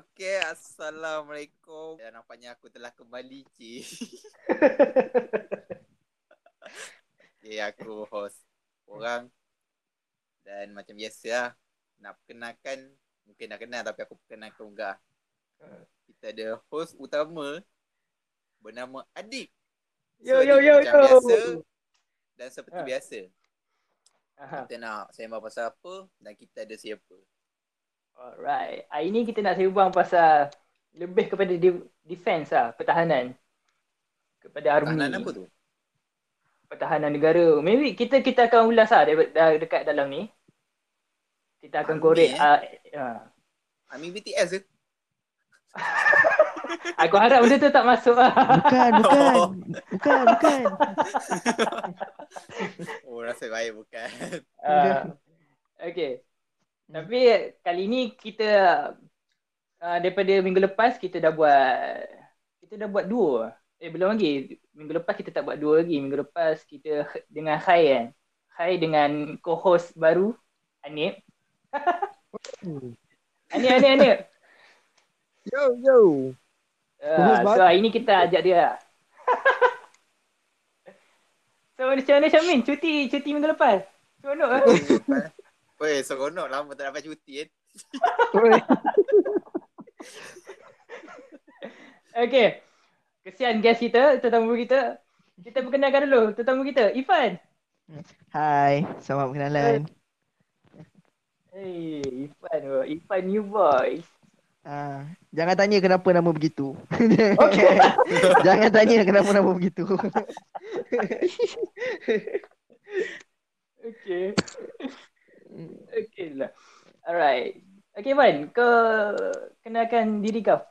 Okey, Assalamualaikum. Dan nampaknya aku telah kembali, Ci. okay, aku host orang. Dan macam biasa lah, nak perkenalkan, mungkin dah kenal tapi aku perkenalkan juga. Kita ada host utama bernama Adik. Yo, So, yo, Adik yo, macam yo. biasa dan seperti Ha. biasa. Aha. Kita nak sembang pasal apa dan kita ada siapa. Alright. Hari ni kita nak sembang pasal lebih kepada de- defense lah, pertahanan. Kepada army. Tahanan apa tu? Pertahanan negara. Maybe kita kita akan ulas lah de- de- dekat dalam ni. Kita akan Army, korek. eh? Uh, uh. Ami BTS ke? Aku harap benda tu tak masuk lah. Bukan, bukan. Oh. Bukan, bukan. Oh, rasa baik bukan. Uh, okay. Tapi kali ni kita uh, daripada minggu lepas kita dah buat kita dah buat dua. Eh belum lagi. Minggu lepas kita tak buat dua lagi. Minggu lepas kita dengan Khai kan. Khai dengan co-host baru Anip. Anip, Anip, Anip. Yo yo. Uh, so hari ni kita ajak dia lah. so macam mana Syamin? Cuti, cuti minggu lepas? Seronok eh? Weh, seronok lama tak dapat cuti kan. Okay. Kesian guest kita, tetamu kita. Kita perkenalkan dulu tetamu kita, Ifan. Hai, selamat berkenalan. Hey, Ifan. oh. Ifan new boy. Ah, jangan tanya kenapa nama begitu. Okay. jangan tanya kenapa nama begitu. okay. Okay lah. Alright. Okay, Ifan. Kau kenalkan diri kau.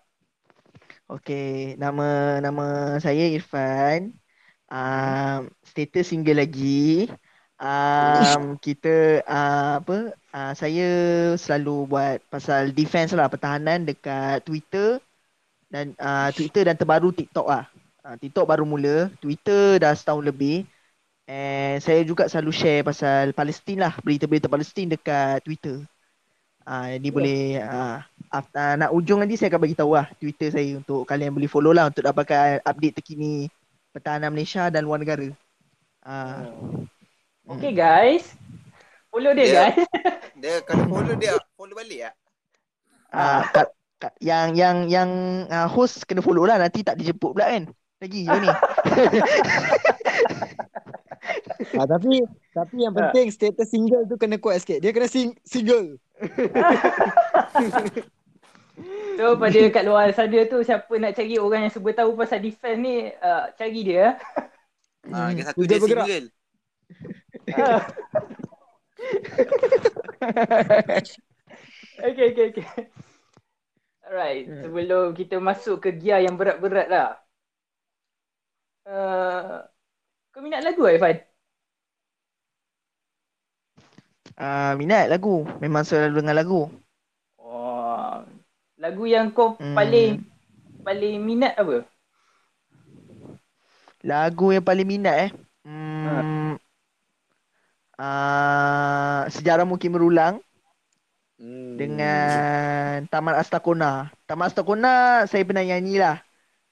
Okey, nama nama saya Irfan. Um, status single lagi. Um, kita uh, apa? Uh, saya selalu buat pasal defense lah pertahanan dekat Twitter dan uh, Twitter dan terbaru TikTok lah. Uh, TikTok baru mula, Twitter dah setahun lebih. And saya juga selalu share pasal Palestin lah, berita-berita Palestin dekat Twitter. Ah, jadi Ya. boleh ah after, nak ujung nanti saya akan bagi tahu lah Twitter saya untuk kalian boleh follow lah untuk dapatkan update terkini pertahanan Malaysia dan luar negara. Ah, Okay, guys. Follow dia, Ya. guys. Dia kalau follow dia, follow balik ya. ah, kat, kat, yang yang yang ah, host kena follow lah nanti tak dijemput pula kan. Lagi ni. Ah, tapi tapi yang penting status single tu kena kuat sikit. Dia kena sing single. So pada kat luar sana tu siapa nak cari orang yang cuba tahu pasal defense ni uh, cari dia. Ha, Hmm. yang satu Hujan dia bergerak. single. Ah. okay, okay, okay. Alright, Hmm. sebelum kita masuk ke gear yang berat-berat lah. Uh, kau minat lagu ke Ah, minat lagu. Memang selalu dengar lagu. Oh, lagu yang kau Hmm. paling paling minat apa? Lagu yang paling minat eh. Hmm. Ah, sejarah mungkin berulang. Hmm. dengan Taman Astakona. Taman Astakona saya pernah nyanyi lah.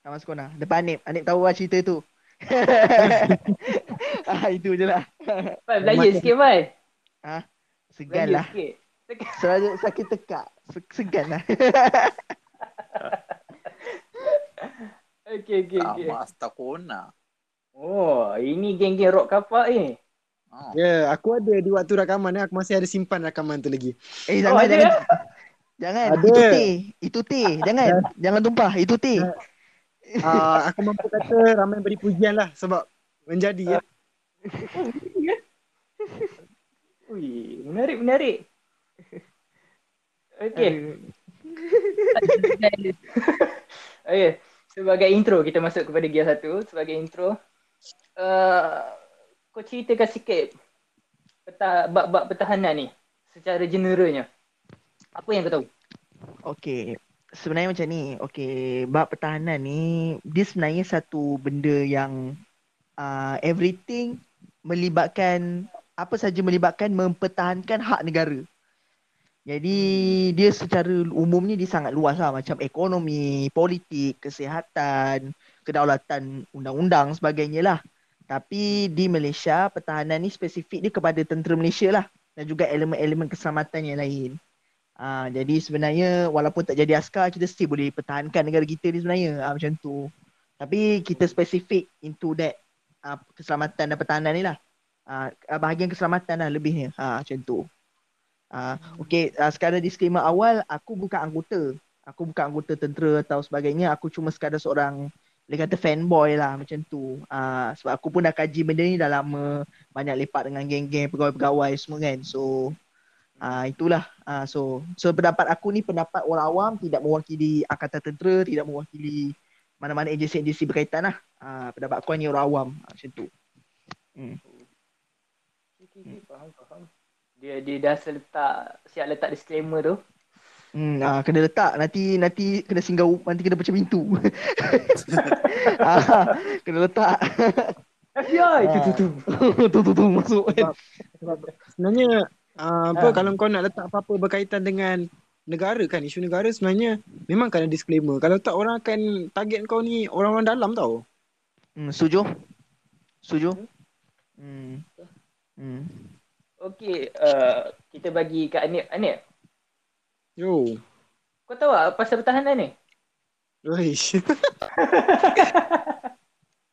Taman Astakona. Depan Anip. Anip tahu lah cerita tu. ah, itu je lah. Belanja Macam- sikit Irfan. Segan Belanja lah. Selalu sakit tekak. Se- Segan lah. Okay, okay, okay. Sama Astakona. Oh, ini geng-geng rock kapak ni. Oh. Ya, yeah, aku ada di waktu rakaman ni aku masih ada simpan rakaman tu lagi. Eh Oh, jangan ada? jangan. Jangan. Ada. Itu teh. Itu teh. Jangan. jangan tumpah. Itu teh. Ah, aku mampu kata ramai beri pujian lah sebab menjadi ya. Ui, menarik, menarik. Okay. okay. Sebagai intro, kita masuk kepada gear satu. Sebagai intro, uh, kau ceritakan sikit peta, bab-bab pertahanan ni secara generalnya. Apa yang kau tahu? Okey. Sebenarnya macam ni. Okey, bab pertahanan ni dia sebenarnya satu benda yang uh, everything melibatkan apa saja melibatkan mempertahankan hak negara. Jadi dia secara umum ni dia sangat luas lah macam ekonomi, politik, kesihatan, kedaulatan, undang-undang sebagainya lah. Tapi di Malaysia pertahanan ni spesifik dia kepada tentera Malaysia lah dan juga elemen-elemen keselamatan yang lain. Ah, jadi sebenarnya walaupun tak jadi askar kita still boleh pertahankan negara kita ni sebenarnya ah, macam tu. Tapi kita spesifik into that ah, keselamatan dan pertahanan ni lah. Ah, bahagian keselamatan lah lebihnya. Ah, macam tu. Uh, okay, uh, sekadar disclaimer awal, aku bukan anggota. Aku bukan anggota tentera atau sebagainya. Aku cuma sekadar seorang, dia kata fanboy lah macam tu. Uh, sebab aku pun dah kaji benda ni dah lama. Banyak lepak dengan geng-geng pegawai-pegawai semua kan. So, uh, itulah. Uh, so, so pendapat aku ni pendapat orang awam tidak mewakili Angkatan Tentera, tidak mewakili mana-mana agensi-agensi berkaitan lah. Uh, pendapat aku ni orang awam. Uh, macam tu. Hmm. Faham, faham. Dia dia dah letak siap letak disclaimer tu. Hmm, ah, kena letak nanti nanti kena singgah nanti kena pecah pintu. ah, kena letak. FBI tu tu tu. tu tu tu masuk kan. Sebab, sebenarnya uh, apa ha. kalau kau nak letak apa-apa berkaitan dengan negara kan isu negara sebenarnya memang kena disclaimer. Kalau tak orang akan target kau ni orang-orang dalam tau. Hmm, setuju? Setuju? Hmm. Hmm. Okey, uh, kita bagi kat Anip. Anip. Yo. Kau tahu tak pasal pertahanan ni? Uish.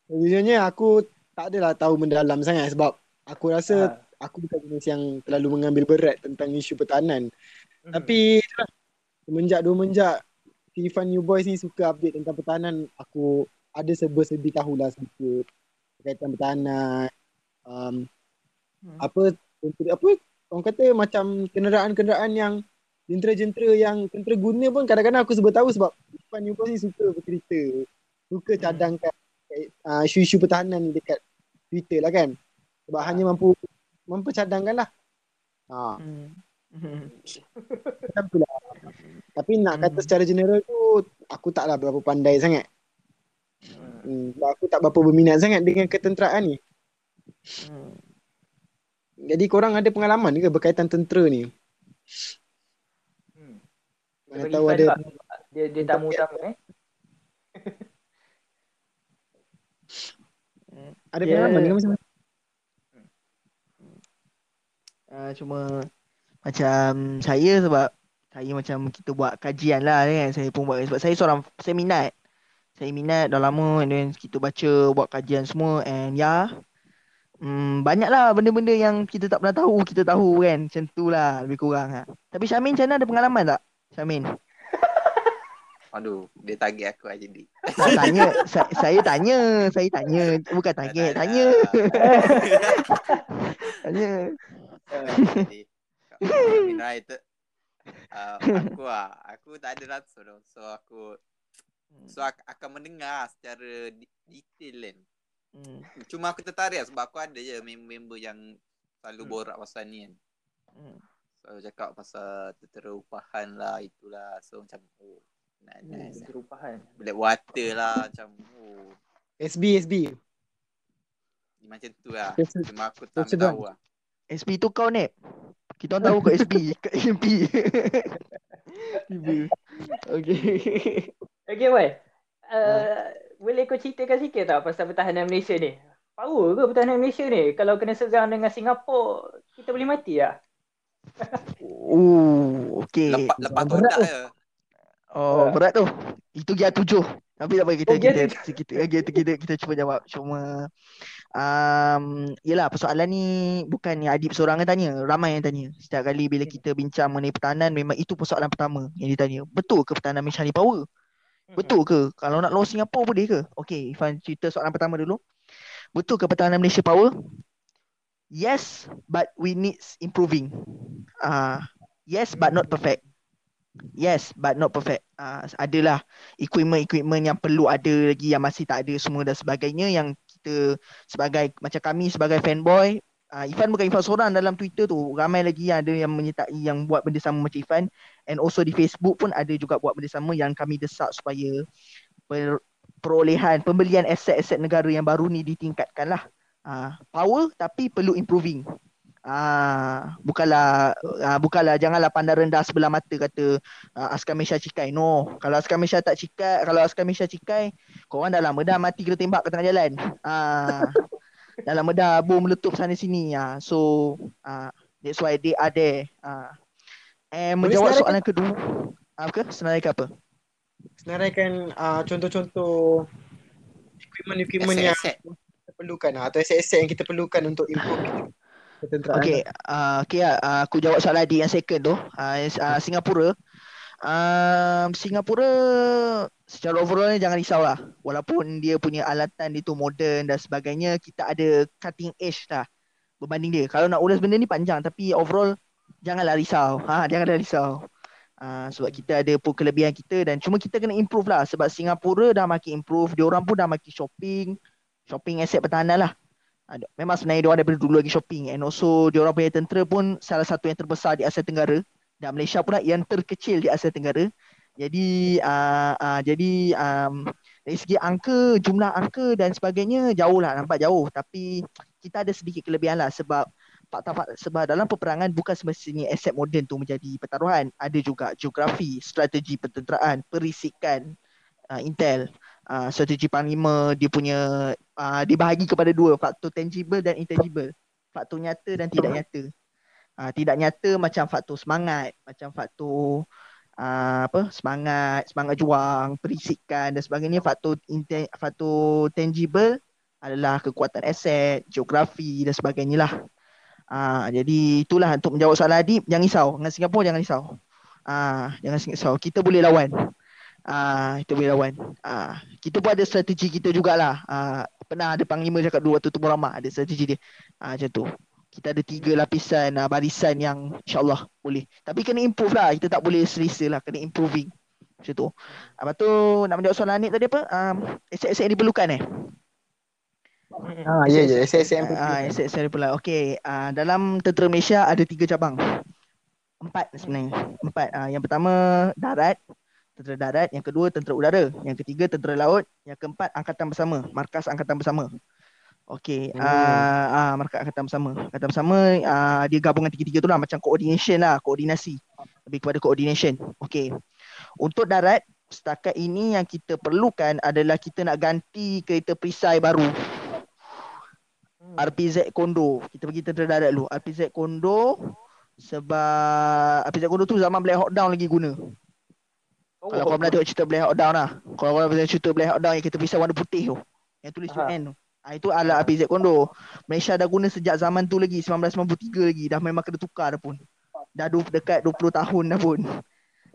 Sejujurnya aku tak adalah tahu mendalam sangat sebab aku rasa ha. aku bukan jenis yang terlalu mengambil berat tentang isu pertahanan. Hmm. Tapi itulah, semenjak dua menjak Tifan New Boys ni suka update tentang pertahanan, aku ada serba-serbi tahulah sedikit berkaitan pertahanan. Um, hmm. apa apa orang kata macam kenderaan-kenderaan yang jentera-jentera yang tentera guna pun kadang-kadang aku sebut tahu sebab Irfan ni pun suka bercerita suka hmm. cadangkan uh, isu-isu pertahanan ni dekat Twitter lah kan sebab hanya mampu mempercadangkan lah ha. hmm. Macam lah. Tapi nak kata hmm. secara general tu Aku taklah berapa pandai sangat hmm. Aku tak berapa berminat sangat Dengan ketenteraan ni hmm. Jadi korang ada pengalaman ke berkaitan tentera ni? Hmm. Mana tahu ada lah. dia dia tamu tamu eh. ada yeah. pengalaman ke macam Uh, cuma macam saya sebab saya macam kita buat kajian lah kan saya pun buat sebab saya seorang saya minat saya minat dah lama and then kita baca buat kajian semua and ya yeah, Hmm, banyaklah benda-benda yang kita tak pernah tahu, kita tahu kan. Macam tu lah lebih kurang. Ha. Tapi Syamin macam mana ada pengalaman tak? Syamin. Aduh, dia target aku aja di. tanya, sa- saya tanya, saya tanya, bukan target, tanya. tanya. Uh, aku ah, aku tak ada langsung So aku so aku akan mendengar secara detail kan. Hmm. Cuma aku tertarik sebab aku ada je member-member yang selalu hmm. borak pasal ni kan. Hmm. So cakap pasal tentera upahan lah itulah. So macam oh nice. Hmm, tentera upahan. Black water lah macam oh. SB SB. Macam tu lah. Cuma aku tak tahu lah. SB tu kau ni. Kita tahu kau SB kat MP. okay. Okay, boy. Uh, boleh kau ceritakan sikit tak pasal pertahanan Malaysia ni? Power ke pertahanan Malaysia ni? Kalau kena serang dengan Singapura, kita boleh mati lah. Oh, okey. Lepas, lepas tu tak ya. Oh, berat tu. Itu gia tujuh. Tapi tak apa kita, oh, kita, kita, kita, kita, kita, kita, cuba jawab. Cuma, um, yelah persoalan ni bukan ni Adib seorang yang tanya. Ramai yang tanya. Setiap kali bila kita bincang mengenai pertahanan, memang itu persoalan pertama yang ditanya. Betul ke pertahanan Malaysia ni power? Betul ke? Kalau nak lawan Singapura boleh ke? Okay, Ifan cerita soalan pertama dulu. Betul ke pertahanan Malaysia power? Yes, but we need improving. Ah, uh, yes, but not perfect. Yes, but not perfect. Ah, uh, adalah equipment-equipment yang perlu ada lagi yang masih tak ada semua dan sebagainya yang kita sebagai macam kami sebagai fanboy Uh, Ifan bukan Ifan seorang dalam Twitter tu Ramai lagi yang ada yang menyertai Yang buat benda sama macam Ifan And also di Facebook pun ada juga buat benda sama Yang kami desak supaya per, Perolehan, pembelian aset-aset negara yang baru ni ditingkatkan lah uh, Power tapi perlu improving Ah, bukanlah ah, bukanlah janganlah pandang rendah sebelah mata kata ah, askar Malaysia cikai. No. Kalau askar Malaysia tak cikai, kalau askar Malaysia cikai, korang dah lama dah mati kena tembak ke tengah jalan. Ah, dah lama dah bom meletup sana sini. Ah, so ah, that's why they are there. Ah. And Boleh menjawab senaraikan- soalan kedua. Apa ke? Senaraikan apa? Senaraikan uh, contoh-contoh equipment-equipment yang kita perlukan atau aset-aset yang kita perlukan untuk improve. Okay, uh, okay uh, aku jawab soalan Adi yang second tu. Uh, uh, Singapura. Um, Singapura secara overall ni jangan risau lah. Walaupun dia punya alatan itu moden dan sebagainya, kita ada cutting edge lah berbanding dia. Kalau nak ulas benda ni panjang tapi overall janganlah risau. Ha, janganlah risau. Uh, sebab kita ada pun kelebihan kita dan cuma kita kena improve lah sebab Singapura dah makin improve, dia orang pun dah makin shopping, shopping aset pertahanan lah. Ada. Memang sebenarnya dia orang daripada dulu lagi shopping and also dia orang punya tentera pun salah satu yang terbesar di Asia Tenggara dan Malaysia pula yang terkecil di Asia Tenggara. Jadi uh, uh, jadi um, dari segi angka, jumlah angka dan sebagainya jauh lah nampak jauh tapi kita ada sedikit kelebihan lah sebab sebab dalam peperangan bukan semestinya aset moden tu menjadi pertaruhan. Ada juga geografi, strategi pertenteraan, perisikan, uh, intel, uh, strategi panglima, dia punya uh, dibahagi kepada dua, faktor tangible dan intangible. Faktor nyata dan tidak nyata. Uh, tidak nyata macam faktor semangat, macam faktor uh, apa? semangat, semangat juang, perisikan dan sebagainya. Faktor inten- faktor tangible adalah kekuatan aset, geografi dan sebagainya lah. Ah, jadi itulah untuk menjawab soalan Adib, jangan risau. Dengan Singapura jangan risau. Ah, jangan risau. Kita boleh lawan. Ah, kita boleh lawan. Ah, kita pun ada strategi kita jugalah. Ah, pernah ada panglima cakap waktu tu ramah ada strategi dia. Ah, macam tu. Kita ada tiga lapisan ah, barisan yang insyaAllah boleh. Tapi kena improve lah. Kita tak boleh selesa lah. Kena improving. Macam tu. Lepas tu nak menjawab soalan Anik tadi apa? Um, aset-aset yang diperlukan eh? Ah, ya, ya. Aset-aset yang Ah, perlukan. aset saya pula. Okey, ah, dalam tentera Malaysia ada tiga cabang. Empat sebenarnya. Empat. Ah, yang pertama darat, tentera darat. Yang kedua tentera udara. Yang ketiga tentera laut. Yang keempat angkatan bersama, markas angkatan bersama. Okey, Hmm. ah, ah, markas angkatan bersama. Angkatan bersama ah, dia gabungan tiga-tiga tu lah macam coordination lah, koordinasi. Lebih kepada coordination. Okey. Untuk darat, setakat ini yang kita perlukan adalah kita nak ganti kereta perisai baru. RPZ Kondo. Kita pergi tentera darat dulu. RPZ Kondo sebab RPZ Kondo tu zaman Black Hawk Down lagi guna. Oh, Kalau kau pernah tengok cerita Black Hawk Down lah. Kalau kau pernah cerita Black Hawk Down yang kita pisau warna putih tu. Yang tulis. UN tu. Ah, itu alat RPZ Kondo. Malaysia dah guna sejak zaman tu lagi 1993 lagi. Dah memang kena tukar dah pun. Dah du- dekat 20 tahun dah pun.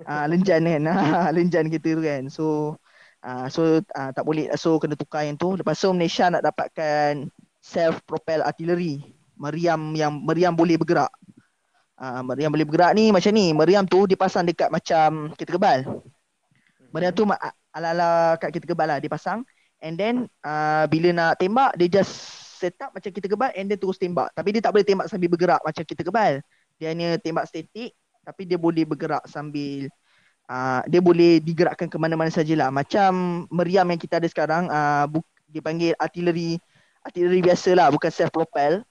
Ah, lenjan kan. Ah, lenjan kita tu kan. So ah, so ah, tak boleh so kena tukar yang tu. Lepas tu Malaysia nak dapatkan self propel artillery. Meriam yang meriam boleh bergerak. Ah, meriam boleh bergerak ni macam ni. Meriam tu dipasang dekat macam kereta kebal. Meriam tu ala-ala kat kereta kebal lah dia pasang and then uh, bila nak tembak dia just set up macam kita kebal and then terus tembak. Tapi dia tak boleh tembak sambil bergerak macam kita kebal. Dia hanya tembak statik tapi dia boleh bergerak sambil uh, dia boleh digerakkan ke mana-mana sajalah. Macam meriam yang kita ada sekarang uh, bu- dia panggil artillery artillery biasa lah bukan self propel.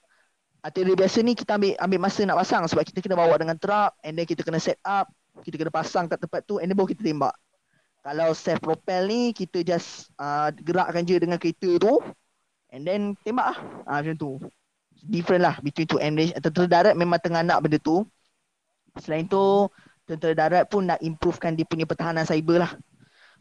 Artillery biasa ni kita ambil ambil masa nak pasang sebab kita kena bawa dengan truck and then kita kena set up, kita kena pasang kat tempat tu and then baru kita tembak. Kalau self propel ni kita just uh, gerakkan je dengan kereta tu and then tembak lah. Ah macam tu. Different lah between two and Malaysia. Tentera darat memang tengah nak benda tu. Selain tu tentera darat pun nak improvekan dia punya pertahanan cyber lah.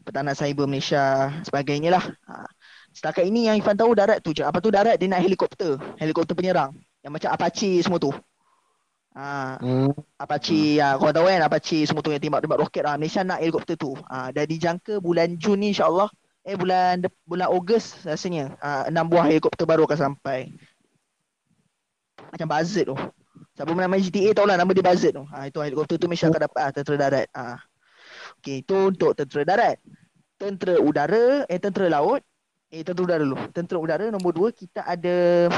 Pertahanan cyber Malaysia sebagainya lah. Ha. Setakat ini yang Ifan tahu darat tu je. Apa tu darat dia nak helikopter. Helikopter penyerang. Yang macam Apache semua tu. Ha. Hmm. Apache ya kau tahu kan Apache semua tu yang tembak-tembak roket lah Malaysia nak helikopter tu. Ha, dah dijangka bulan Jun ni insyaAllah. Eh bulan bulan Ogos rasanya. Ha, enam buah helikopter baru akan sampai. Macam Buzzard tu. Siapa main GTA tahu lah nama dia Buzzard tu. Ha, itu helikopter tu Malaysia akan dapat ha, tentera darat. Ha. Okay itu untuk tentera darat. Tentera udara eh tentera laut. Eh tentera udara dulu. Tentera udara nombor dua kita ada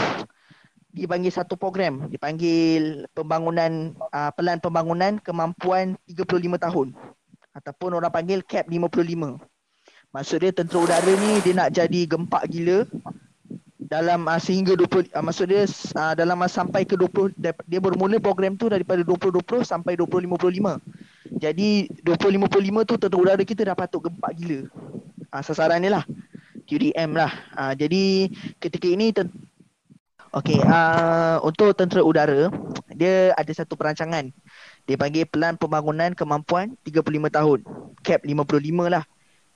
dipanggil satu program dipanggil pembangunan uh, pelan pembangunan kemampuan 35 tahun ataupun orang panggil cap 55 maksud dia tentera udara ni dia nak jadi gempak gila dalam uh, sehingga 20 uh, maksud dia uh, dalam uh, sampai ke 20 dia bermula program tu daripada 2020 sampai 2055. Jadi 2055 tu tentera udara kita dah patut gempak gila. Uh, sasaran ni lah. QDM lah. Uh, jadi ketika ini Okey, uh, untuk tentera udara dia ada satu perancangan. Dia panggil Pelan Pembangunan Kemampuan 35 tahun. CAP 55 lah.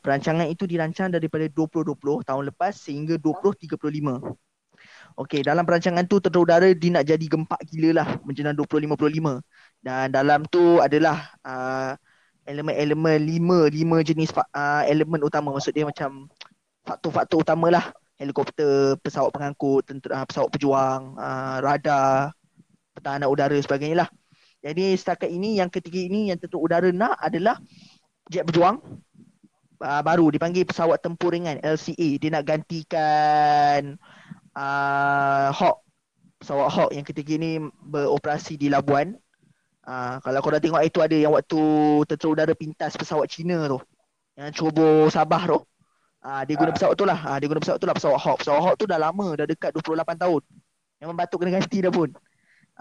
Perancangan itu dirancang daripada 2020 tahun lepas sehingga 2035. Okey, dalam perancangan tu tentera udara dia nak jadi gempak gila lah menjelang 2055. Dan dalam tu adalah uh, elemen-elemen lima, lima jenis uh, elemen utama. Maksud dia macam faktor-faktor utama lah. Helikopter, pesawat pengangkut, tentera, uh, pesawat pejuang, uh, radar, pertahanan udara sebagainya lah. Jadi setakat ini yang ketiga ini yang tentera udara nak adalah jet berjuang uh, baru dipanggil pesawat tempur ringan LCA dia nak gantikan uh, Hawk. Pesawat Hawk yang ketiga ni beroperasi di Labuan. Uh, kalau korang tengok itu ada yang waktu tentera udara pintas pesawat Cina tu. Yang cuba Sabah tu uh, dia guna pesawat tu lah uh, dia guna pesawat tu lah pesawat Hawk pesawat Hawk tu dah lama dah dekat 28 tahun memang patut kena ganti dah pun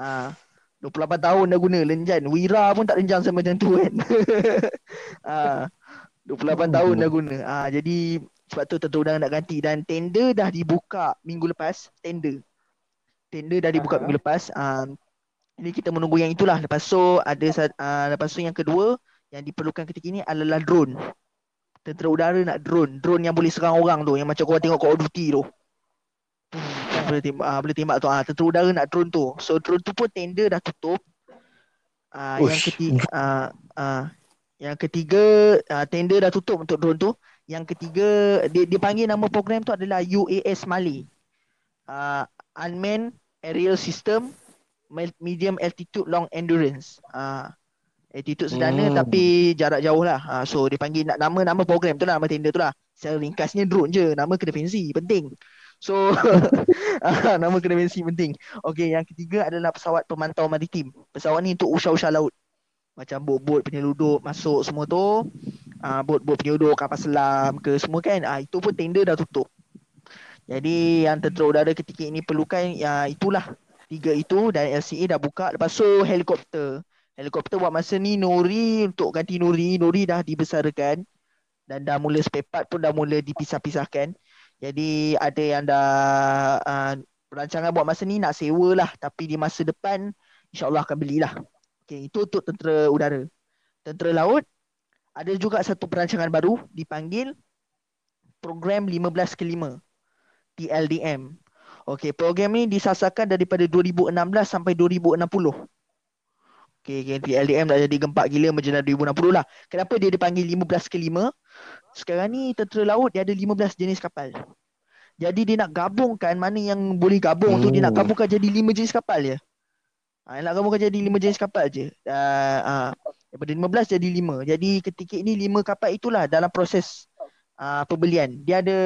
uh, 28 tahun dah guna lenjan Wira pun tak lenjan sama macam tu kan uh, 28 tahun dah guna. Ah jadi sebab tu tentu nak ganti dan tender dah dibuka minggu lepas, tender. Tender dah dibuka minggu lepas. Um, ini kita menunggu yang itulah. Lepas tu ada uh, lepas tu yang kedua yang diperlukan ketika ini adalah drone. Tentera udara nak drone, drone yang boleh serang orang tu yang macam kau tengok Call of Duty tu. Hmm, boleh tembak uh, boleh tembak tu ah tentera udara nak drone tu. So drone tu pun tender dah tutup. Ah uh, yang ketiga ah uh, yang ketiga uh, tender dah tutup untuk drone tu. Yang ketiga dia dipanggil nama program tu adalah UAS Mali. Uh, Unmanned Aerial System Medium Altitude Long Endurance. Uh, altitude sederhana hmm. tapi jarak jauh lah. Uh, so dia panggil nama nama program tu lah nama tender tu lah. Secara ringkasnya drone je. Nama kena fancy. Penting. So nama kena fancy penting. Okay yang ketiga adalah pesawat pemantau maritim. Pesawat ni untuk usah-usah laut macam bot-bot penyelundup masuk semua tu uh, bot-bot penyelundup kapal selam ke semua kan uh, itu pun tender dah tutup jadi yang tentera udara ketika ini perlukan ya itulah tiga itu dan LCA dah buka lepas tu helikopter helikopter buat masa ni Nuri untuk ganti Nuri Nuri dah dibesarkan dan dah mula spare part pun dah mula dipisah-pisahkan jadi ada yang dah uh, rancangan buat masa ni nak sewa lah tapi di masa depan insyaAllah akan belilah Okay, itu untuk tentera udara. Tentera laut, ada juga satu perancangan baru dipanggil Program 15 ke 5, TLDM. Okay, program ni disasarkan daripada 2016 sampai 2060. Okay, okay, TLDM dah jadi gempak gila macam 2060 lah. Kenapa dia dipanggil 15 ke 5? Sekarang ni tentera laut dia ada 15 jenis kapal. Jadi dia nak gabungkan mana yang boleh gabung oh. tu dia nak gabungkan jadi 5 jenis kapal je. Ha, nak kamu jadi lima jenis kapal je. Uh, uh, daripada lima belas jadi lima. Jadi ketika ini lima kapal itulah dalam proses uh, pembelian. Dia ada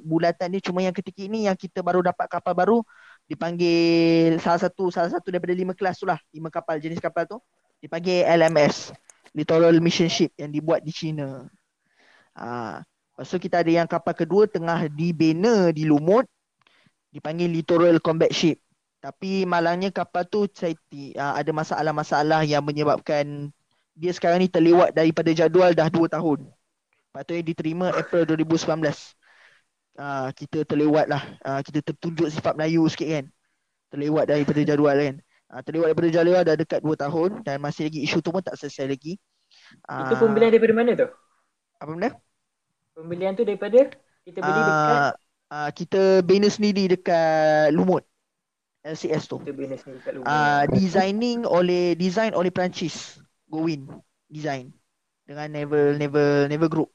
bulatan dia cuma yang ketika ini yang kita baru dapat kapal baru dipanggil salah satu salah satu daripada lima kelas tu lah. Lima kapal jenis kapal tu dipanggil LMS. Littoral Mission Ship yang dibuat di China. Lepas tu kita ada yang kapal kedua tengah dibina di Lumut dipanggil Littoral Combat Ship. Tapi malangnya kapal tu saya uh, ada masalah-masalah yang menyebabkan dia sekarang ni terlewat daripada jadual dah 2 tahun. Patutnya diterima April 2019. Uh, ah, kita terlewat lah. Uh, kita tertunjuk sifat Melayu sikit kan. Terlewat daripada jadual kan. Uh, terlewat daripada jadual dah dekat 2 tahun dan masih lagi isu tu pun tak selesai lagi. Uh, Itu pembelian daripada mana tu? Apa benda? Pembelian tu daripada kita beli dekat? Uh, uh, kita bina sendiri dekat Lumut. LCS tu. Ah uh, designing oleh design oleh Perancis. Gowin design dengan Never Never Never Group.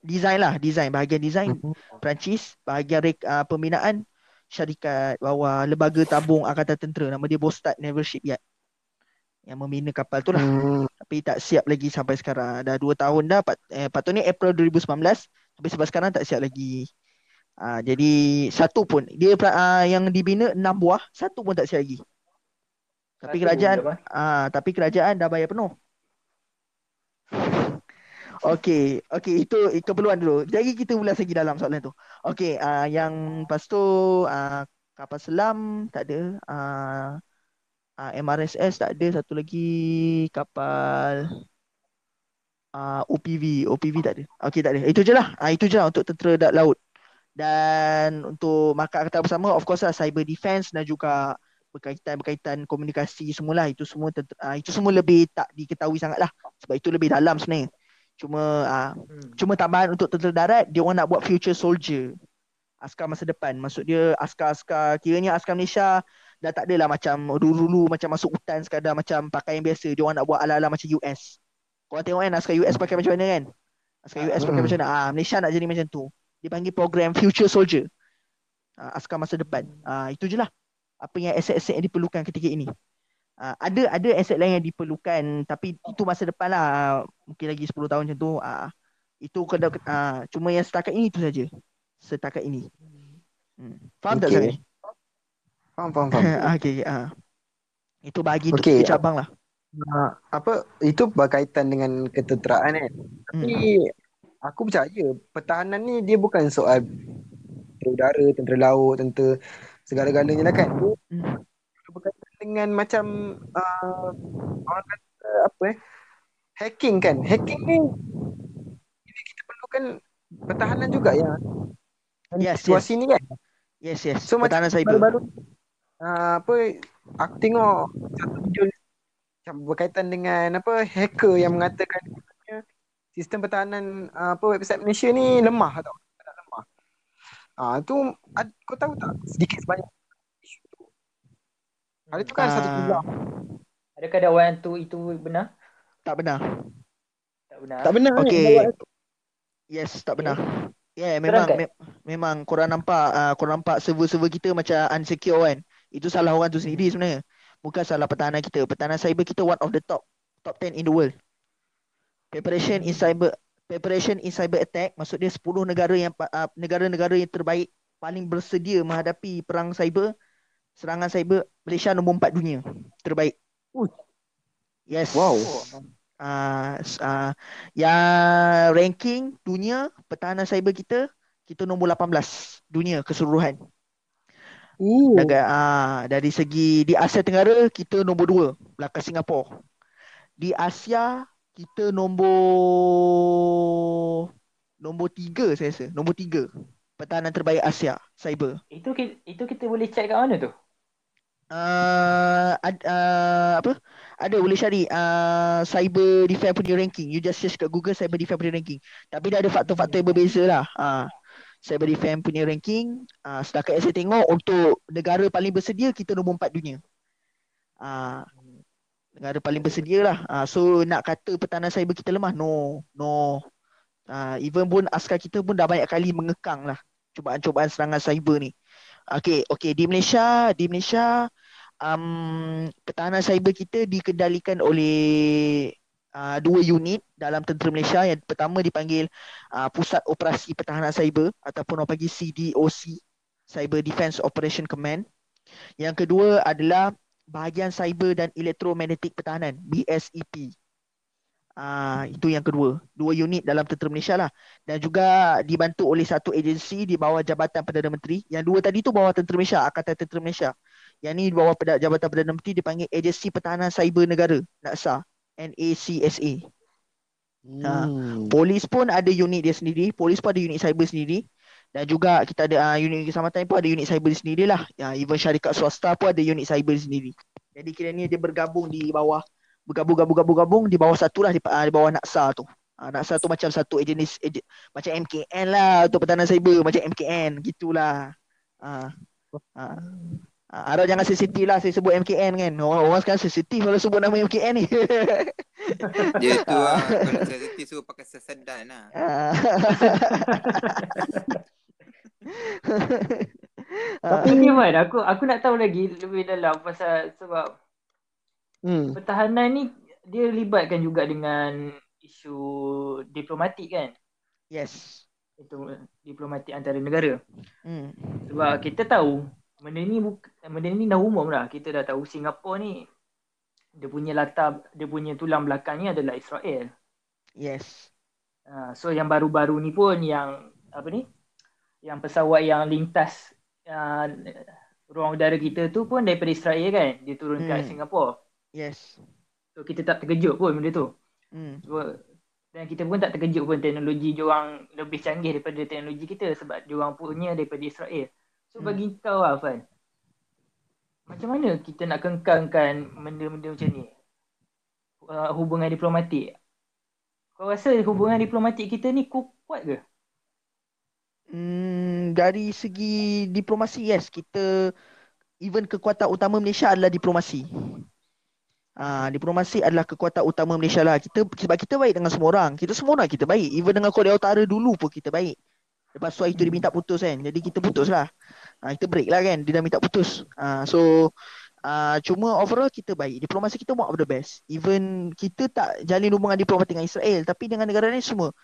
Design lah, design bahagian design uh-huh. Perancis, bahagian rek, uh, pembinaan syarikat bawah lembaga tabung angkatan tentera nama dia Bostad Naval Shipyard. Yang membina kapal tu lah. Uh-huh. Tapi tak siap lagi sampai sekarang. Dah 2 tahun dah. Pat, eh, patutnya April 2019. Tapi sampai sekarang tak siap lagi. Uh, jadi satu pun dia uh, yang dibina enam buah, satu pun tak siap lagi. Tapi satu kerajaan ah uh, tapi kerajaan dah bayar penuh. Okey, okey itu keperluan dulu. Jadi kita ulas lagi dalam soalan tu. Okey, uh, yang lepas tu uh, kapal selam tak ada. Uh, uh, MRSS tak ada. Satu lagi kapal uh, OPV. OPV tak ada. Okey tak ada. Itu je lah. Uh, itu je lah untuk tentera darat laut. Dan untuk markah kata bersama, of course lah cyber defense dan juga berkaitan-berkaitan komunikasi semula itu semua uh, itu semua lebih tak diketahui sangat lah sebab itu lebih dalam sebenarnya cuma uh, hmm. cuma tambahan untuk tentera darat dia orang nak buat future soldier. Askar masa depan. Maksud dia askar-askar kiranya askar Malaysia dah tak adalah macam dulu-dulu macam masuk hutan sekadar macam pakaian biasa. Dia orang nak buat ala-ala macam US kau tengok kan askar US pakai macam mana kan? Askar US pakai hmm. macam mana? Ah Malaysia nak jadi macam tu. Dia panggil program future soldier. Uh, askar masa depan. Uh, itu je lah apa yang aset-aset yang diperlukan ketika ini. Uh, ada ada aset lain yang diperlukan tapi itu masa depan lah mungkin lagi 10 tahun macam tu uh, itu kena uh, cuma yang setakat ini itu saja setakat ini hmm. faham okay. tak saya faham faham faham okey uh. itu bagi okay. cabang lah uh, apa itu berkaitan dengan ketenteraan kan tapi hmm. aku percaya pertahanan ni dia bukan soal tentera udara tentera laut tentera segala-galanya lah kan. Hmm. Dengan macam uh, orang kata apa eh hacking kan. Hacking ni ini kita perlukan pertahanan juga ya. Yes, situasi yes. ni kan. Yes, yes. So pertahanan macam cyber. Baru, uh, apa aku tengok satu video macam berkaitan dengan apa hacker yang mengatakan sistem pertahanan uh, apa website Malaysia ni lemah tau. Ah tu ad, kau tahu tak sedikit sebanyak. Ada tu kan uh, satu tulang. Adakah dakwan tu itu benar? Tak benar. Tak benar. Tak benar. Okey. Yes, tak benar. Yeah, memang me- memang korang nampak uh, korang nampak server-server kita macam unsecure kan. Itu salah orang tu sendiri sebenarnya. Bukan salah pertahanan kita. Pertahanan cyber kita one of the top top 10 in the world. Preparation in cyber preparation in cyber attack maksud dia 10 negara yang uh, negara-negara yang terbaik paling bersedia menghadapi perang cyber serangan cyber Malaysia nombor 4 dunia terbaik. Uh. Yes. Wow. Uh, uh, yang ranking dunia pertahanan cyber kita kita nombor 18 dunia keseluruhan. Uh. Negara, uh, dari segi di Asia Tenggara kita nombor 2 belakang Singapura. Di Asia kita nombor nombor tiga saya rasa nombor tiga pertahanan terbaik Asia cyber itu itu kita boleh check kat mana tu uh, ad, uh, apa ada boleh cari uh, cyber defense punya ranking you just search kat Google cyber defense punya ranking tapi dia ada faktor-faktor yang berbeza lah uh, cyber defense punya ranking uh, setakat saya tengok untuk negara paling bersedia kita nombor empat dunia uh, negara paling bersedia lah. Uh, so nak kata pertahanan cyber kita lemah? No. No. Uh, even pun askar kita pun dah banyak kali mengekang lah cubaan-cubaan serangan cyber ni. Okay, okay. Di Malaysia, di Malaysia, um, pertahanan cyber kita dikendalikan oleh uh, dua unit dalam tentera Malaysia. Yang pertama dipanggil uh, Pusat Operasi Pertahanan Cyber ataupun orang panggil CDOC, Cyber Defense Operation Command. Yang kedua adalah bahagian cyber dan elektromagnetik pertahanan BSEP. Ah uh, itu yang kedua, dua unit dalam tentera Malaysia lah dan juga dibantu oleh satu agensi di bawah Jabatan Perdana Menteri. Yang dua tadi tu bawah tentera Malaysia, Angkatan Tentera Malaysia. Yang ni di bawah Jabatan Perdana Menteri dipanggil Agensi Pertahanan Cyber Negara, NACSA, NACSA. Ha, hmm. Ha, polis pun ada unit dia sendiri, polis pun ada unit cyber sendiri. Dan juga kita ada uh, unit keselamatan pun ada unit cyber sendiri lah. Ya, even syarikat swasta pun ada unit cyber sendiri. Jadi kiranya dia bergabung di bawah bergabung-gabung-gabung-gabung di bawah satu lah di, uh, di bawah NACSA tu. Uh, NACSA tu macam satu agensi ag, macam MKN lah untuk pertahanan cyber macam MKN gitulah. Uh, uh. Uh, Arah jangan sensitif lah saya sebut MKN kan. Orang, orang sekarang sensitif kalau sebut nama MKN ni. Dia tu lah. Kalau sensitif suruh pakai sesedan lah. Tapi ni Man, aku aku nak tahu lagi lebih dalam pasal sebab hmm. pertahanan ni dia libatkan juga dengan isu diplomatik kan? Yes. Itu diplomatik antara negara. Hmm. Sebab kita tahu benda ni benda ni dah umum dah. Kita dah tahu Singapura ni dia punya latar dia punya tulang belakangnya adalah Israel. Yes. Uh, so yang baru-baru ni pun yang apa ni? Yang pesawat yang lintas uh, ruang udara kita tu pun daripada Israel kan? Dia turun hmm. kat Singapura. Yes. So kita tak terkejut pun benda tu. Hmm. So, dan kita pun tak terkejut pun teknologi diorang lebih canggih daripada teknologi kita sebab diorang punya daripada Israel. So hmm. bagi kau lah Fan, macam mana kita nak kengkangkan benda-benda macam ni? Uh, hubungan diplomatik. Kau rasa hubungan diplomatik kita ni kuat ke? Hmm, dari segi diplomasi, yes. Kita, even kekuatan utama Malaysia adalah diplomasi. Ah, diplomasi adalah kekuatan utama Malaysia lah. Kita sebab kita baik dengan semua orang. Kita semua orang kita baik. Even dengan Korea Utara dulu pun kita baik. Lepas tu itu dia minta putus kan. Jadi kita putus lah. Ha, kita break lah kan. Dia dah minta putus. Ha, so uh, cuma overall kita baik. Diplomasi kita of the best. Even kita tak jalin hubungan diplomatik dengan Israel. Tapi dengan negara lain semua.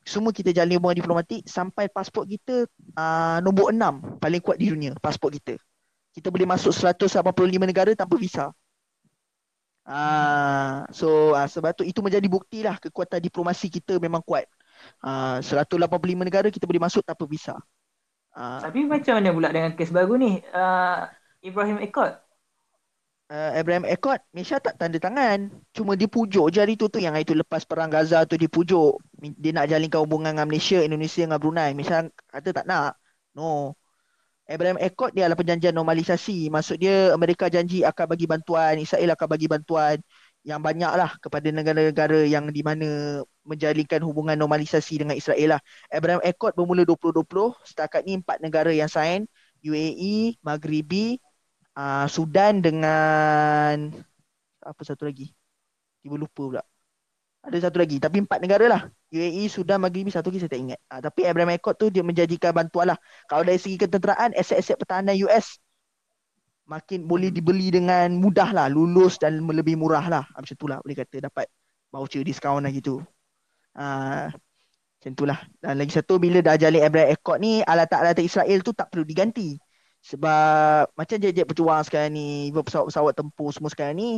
Semua kita jalin hubungan diplomatik sampai pasport kita uh, nombor enam paling kuat di dunia. Pasport kita. Kita boleh masuk 185 negara tanpa visa. Uh, so uh, sebab tu itu menjadi bukti lah kekuatan diplomasi kita memang kuat. Uh, 185 negara kita boleh masuk tanpa visa. Uh, Tapi macam mana pula dengan kes baru ni? Uh, Ibrahim Accord. Uh, Ibrahim Accord, Malaysia tak tanda tangan. Cuma dia pujuk je hari tu tu yang itu lepas perang Gaza tu dia pujuk. Dia nak jalinkan hubungan dengan Malaysia, Indonesia dengan Brunei. Malaysia kata tak nak. No. Abraham Accord dia adalah perjanjian normalisasi. Maksud dia Amerika janji akan bagi bantuan, Israel akan bagi bantuan yang banyak lah kepada negara-negara yang di mana menjalinkan hubungan normalisasi dengan Israel lah. Abraham Accord bermula 2020, setakat ni empat negara yang sign, UAE, Maghribi, uh, Sudan dengan apa satu lagi? Tiba lupa pula. Ada satu lagi, tapi empat negara lah. UAE, Sudan, Maghribi, satu lagi saya tak ingat. Uh, tapi Abraham Accord tu dia menjadikan bantuan lah. Kalau dari segi ketenteraan, aset-aset pertahanan US makin boleh dibeli dengan mudah lah. Lulus dan lebih murah lah. Macam tu lah boleh kata dapat voucher diskaun lah gitu. Ah, macam itulah. Dan lagi satu bila dah jalin Abraham Accord ni alat-alat Israel tu tak perlu diganti. Sebab macam jet-jet pejuang sekarang ni, pesawat-pesawat tempur semua sekarang ni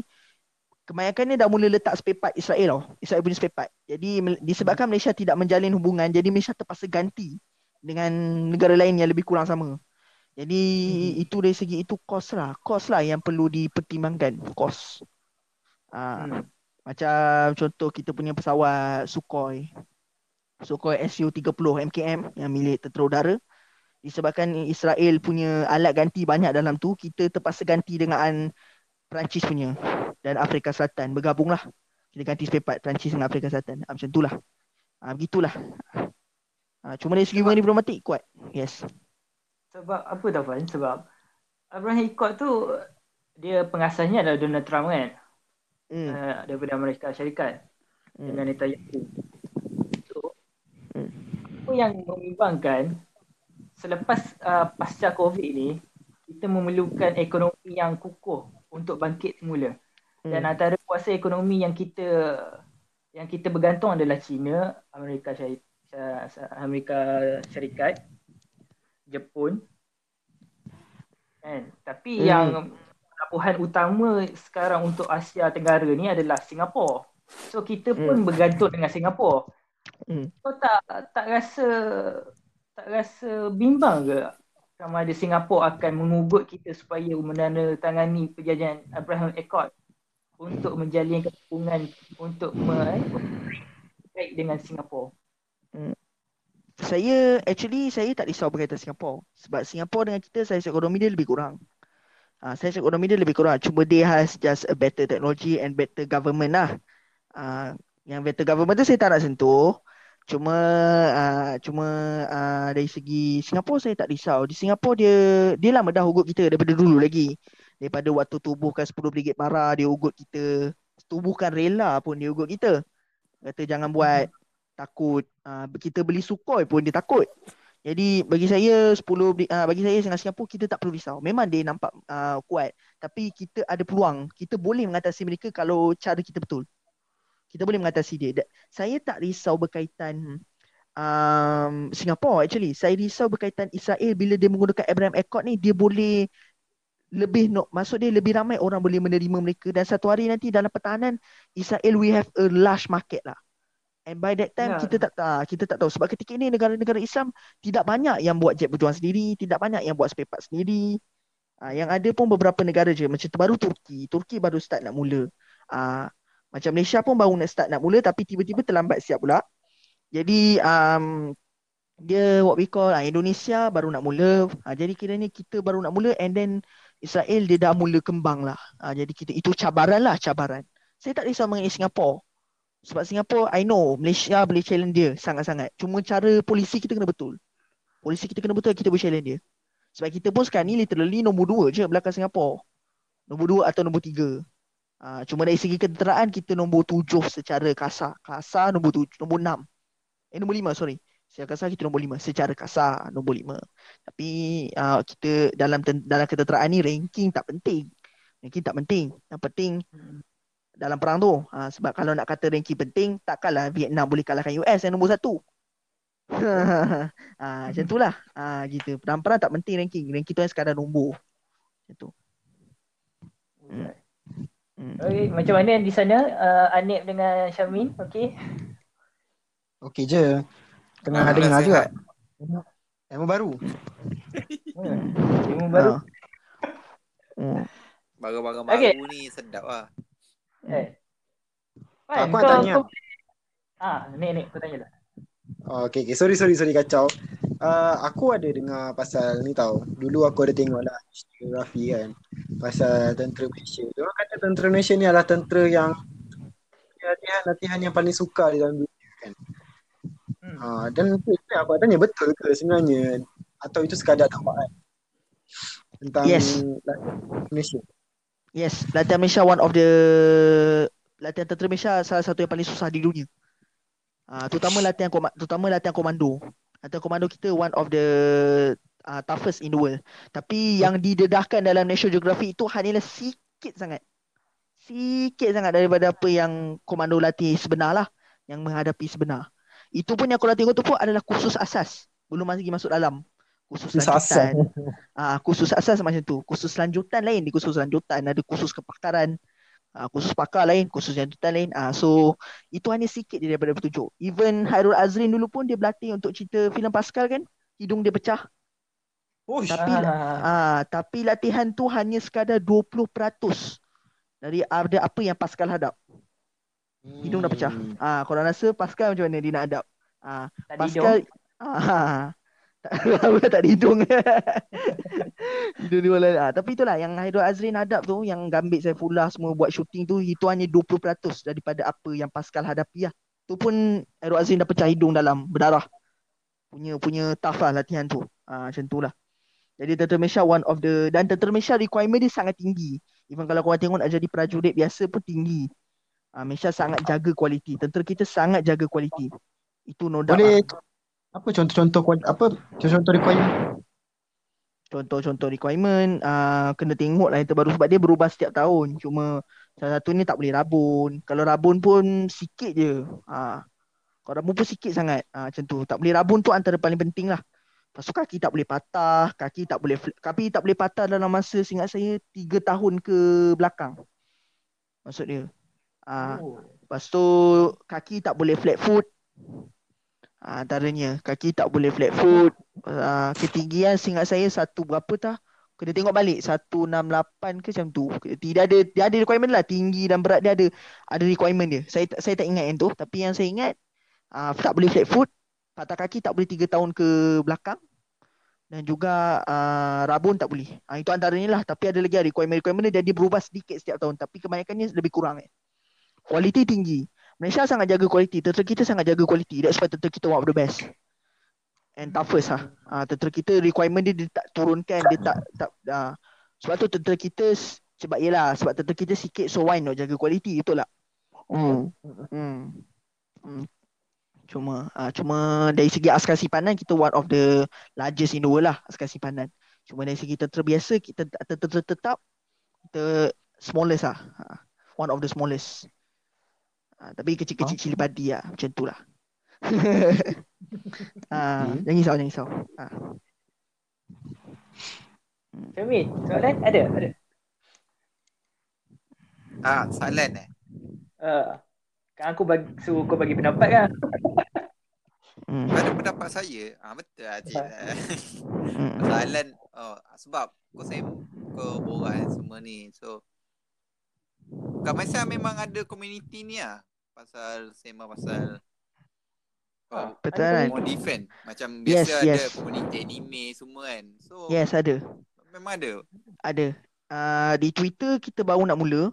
kebanyakan ni dah mula letak spare part Israel tau. Israel punya spare part. Jadi disebabkan Malaysia tidak menjalin hubungan, jadi Malaysia terpaksa ganti dengan negara lain yang lebih kurang sama. Jadi hmm. itu dari segi itu kos lah. Kos lah yang perlu dipertimbangkan. Kos. Ah. Hmm. Macam contoh kita punya pesawat Sukhoi. Sukhoi Su-30 MKM yang milik tentera udara. Disebabkan Israel punya alat ganti banyak dalam tu, kita terpaksa ganti dengan Perancis punya dan Afrika Selatan. Bergabunglah. Kita ganti spare part Perancis dengan Afrika Selatan. Ha, macam itulah. Ha, begitulah. Ha, cuma dari segi hubungan diplomatik kuat. Yes. Sebab apa tau Fan? Sebab Abraham Hikot tu dia pengasasnya adalah Donald Trump kan? mm. uh, daripada Amerika Syarikat mm. dengan Netanyahu. So, mm. apa yang membimbangkan selepas uh, pasca COVID ni kita memerlukan ekonomi yang kukuh untuk bangkit semula. Dan antara kuasa ekonomi yang kita yang kita bergantung adalah China, Amerika Syarikat, Amerika Syarikat, Jepun. Kan? Tapi mm. yang pelabuhan utama sekarang untuk Asia Tenggara ni adalah Singapura. So kita pun hmm. bergantung dengan Singapura. Hmm. So tak tak rasa tak rasa bimbang ke sama ada Singapura akan mengugut kita supaya menandatangani perjanjian Abraham Accord untuk menjalin hubungan untuk baik dengan Singapura. Hmm. Saya actually saya tak risau berkaitan Singapura sebab Singapura dengan kita saya ekonomi dia lebih kurang. Uh, sains ekonomi dia lebih kurang. Cuma dia has just a better technology and better government lah. Uh, yang better government tu saya tak nak sentuh. Cuma uh, cuma uh, dari segi Singapura saya tak risau. Di Singapura dia dia lama dah ugut kita daripada dulu lagi. Daripada waktu tubuhkan 10 brigade para dia ugut kita. Tubuhkan rela pun dia ugut kita. Kata jangan buat takut. Uh, kita beli sukoi pun dia takut. Jadi bagi saya 10 uh, ah, bagi saya dengan Singapura kita tak perlu risau. Memang dia nampak uh, kuat tapi kita ada peluang. Kita boleh mengatasi mereka kalau cara kita betul. Kita boleh mengatasi dia. Saya tak risau berkaitan um, Singapura actually. Saya risau berkaitan Israel bila dia menggunakan Abraham Accord ni dia boleh lebih no, maksud dia lebih ramai orang boleh menerima mereka dan satu hari nanti dalam pertahanan Israel we have a large market lah. And by that time Ya. kita tak ah, kita tak tahu sebab ketika ini negara-negara Islam tidak banyak yang buat jet berjuang sendiri, tidak banyak yang buat spare part sendiri. Ah, yang ada pun beberapa negara je macam terbaru Turki. Turki baru start nak mula. Ah, macam Malaysia pun baru nak start nak mula tapi tiba-tiba terlambat siap pula. Jadi um, dia what we call ah, Indonesia baru nak mula. Ah, jadi kiranya kita baru nak mula and then Israel dia dah mula kembang lah. Ah, jadi kita itu cabaran lah cabaran. Saya tak risau mengenai Singapura. Sebab Singapura I know Malaysia boleh challenge dia sangat-sangat. Cuma cara polisi kita kena betul. Polisi kita kena betul kita boleh challenge dia. Sebab kita pun sekarang ni literally nombor dua je belakang Singapura. Nombor dua atau nombor tiga. Ah, cuma dari segi ketenteraan kita nombor tujuh secara kasar. Kasar nombor tujuh, nombor enam. Eh nombor lima sorry. Secara kasar kita nombor lima. Secara kasar nombor lima. Tapi ah, kita dalam dalam ketenteraan ni ranking tak penting. Ranking tak penting. Yang penting dalam perang tu. Ha, sebab kalau nak kata ranking penting, takkanlah Vietnam boleh kalahkan US yang nombor satu. ha, macam tu lah. Ha, gitu. Perang-perang tak penting ranking. Ranking tu yang sekadar nombor. Macam tu. Hmm. Hmm. Okay, macam mana di sana uh, Anip dengan Syamin? Okay. Okey je. Kena Ah, dengar juga. Ilmu baru. Hmm. Ilmu baru. Ha. Hmm. Barang-barang Okay. baru ni sedap lah. Eh. Aku nak tanya. Kau... Ah, ni ni kau tanya lah. Oh, okay, okay. Sorry, sorry, sorry kacau. Uh, aku ada dengar pasal ni tau. Dulu aku ada tengok lah geografi kan. Pasal tentera Malaysia. Diorang kata tentera Malaysia ni adalah tentera yang latihan-latihan yang paling sukar di dalam dunia kan. Uh, dan tu tu aku nak tanya betul ke sebenarnya? Atau itu sekadar tambahan? Tentang Yes. latihan Malaysia. Yes, latihan Malaysia one of the latihan tentera Malaysia salah satu yang paling susah di dunia. Ah, terutama latihan koma, terutama latihan komando. Latihan komando kita one of the uh, toughest in the world. Tapi yang didedahkan dalam National Geography itu hanyalah sikit sangat. Sikit sangat daripada apa yang komando latih sebenar lah. Yang menghadapi sebenar. Itu pun yang korang tengok tu pun adalah kursus asas. Belum lagi masuk dalam. Kursus Kursus asas. lanjutan. Ah, kursus asas macam tu. Kursus lanjutan lain di kursus lanjutan. Ada kursus kepakaran. Ah, kursus pakar lain, kursus lanjutan lain. Ah, so itu hanya sikit je daripada petunjuk. Even Hairul Azrin dulu pun dia berlatih untuk cerita filem Pascal kan. Hidung dia pecah. Oh, Tapi Ah, ah, tapi latihan tu hanya sekadar 20% dari ada apa yang Pascal hadap. Hidung dah pecah. Hmm. Ah, korang rasa Pascal macam mana dia nak hadap? Ah, tak hidung. Pascal ah, tak tak ada hidung. hidung dia lain. Ah, tapi itulah yang Haidul Azrin hadap tu yang Gambit Saifullah semua buat shooting tu itu hanya 20% daripada apa yang Pascal hadapi lah. Tu pun Haidul Azrin dah pecah hidung dalam berdarah. Punya punya tough lah latihan tu. Ah, macam tu lah. Jadi tentera Malaysia one of the dan tentera Malaysia requirement dia sangat tinggi. Even kalau korang tengok nak jadi prajurit biasa pun tinggi. Ah, Malaysia sangat jaga kualiti. Tentera kita sangat jaga kualiti. Itu no doubt. Boleh. Apa contoh-contoh apa contoh-contoh requirement? contoh-contoh requirement uh, kena tengok lah yang terbaru sebab dia berubah setiap tahun. Cuma salah satu ni tak boleh rabun. Kalau rabun pun sikit je. Uh, kalau rabun pun sikit sangat. Uh, macam tu. Tak boleh rabun tu antara paling penting lah. Lepas tu kaki tak boleh patah kaki tak boleh kaki tak boleh patah dalam masa seingat saya 3 tahun ke belakang. Maksud dia uh, Oh. Lepas tu kaki tak boleh flat foot. Ha, antaranya kaki tak boleh flat foot. Uh, ketinggian seingat saya satu berapa tah? Kena tengok balik 168 ke macam tu. Tidak ada dia ada requirement lah tinggi dan berat dia ada ada requirement dia. Saya tak- saya tak ingat yang tu tapi yang saya ingat uh, tak boleh flat foot. Patah kaki tak boleh 3 tahun ke belakang. Dan juga uh, rabun tak boleh. Uh, itu antaranya lah. Tapi ada lagi lah requirement-requirement dia dan dia berubah sedikit setiap tahun. Tapi kebanyakannya lebih kurang eh. Kualiti tinggi. Malaysia sangat jaga kualiti. Tentera kita sangat jaga kualiti. That's why tentera kita one of the best. And toughest lah. Ah, tentera kita requirement dia, dia tak turunkan. Dia tak, tak ah. Sebab tu tentera kita, sebab yelah, sebab tentera kita sikit so why not jaga kualiti. Betul tak? Hmm. Hmm. hmm. Cuma ah, cuma dari segi askar simpanan kita one of the largest in the world lah askar simpanan. Cuma dari segi tentera biasa kita tentera tetap kita smallest lah. Ah, one of the smallest. Ah, tapi kecil-kecil cili padi lah. Macam tu lah. ah, Okay. Jangan risau, jangan risau. Ah. Syamin, soalan ada? Ada. Ah, soalan eh. Uh, Kan aku bagi, suruh kau bagi pendapat kan. Hmm. Pada pendapat saya, ah betul lah cik. Hmm. Soalan oh, sebab kau saya kau borak semua ni. So Kat Malaysia memang ada community ni lah Pasal sema pasal Ah, oh, Betul kan? More defend Macam Yes, biasa yes. ada community anime semua kan So Yes, ada. memang ada Ada. Uh, di Twitter kita baru nak mula.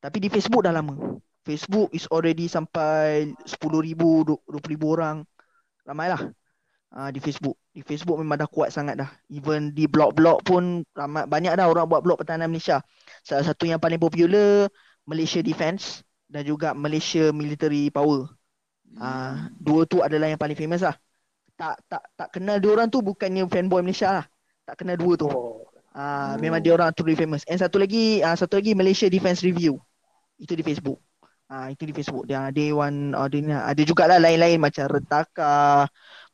Tapi di Facebook dah lama. Facebook is already sampai 10,000, 20,000 orang. Ramai lah. Uh, di Facebook. Di Facebook memang dah kuat sangat dah. Even di blog-blog pun ramai, banyak dah orang buat blog pertahanan Malaysia. Salah satu yang paling popular Malaysia Defence dan juga Malaysia Military Power. Ah, dua tu adalah yang paling famous lah. Tak tak tak kenal dua orang tu bukannya fanboy Malaysia lah. Tak kenal dua tu. Oh. Ah, Oh. memang dia orang truly famous. And satu lagi, ah satu lagi Malaysia Defence Review. Itu di Facebook. Ah, itu di Facebook. Dia day one ada ni lah. ada jugalah lain-lain macam Retaka,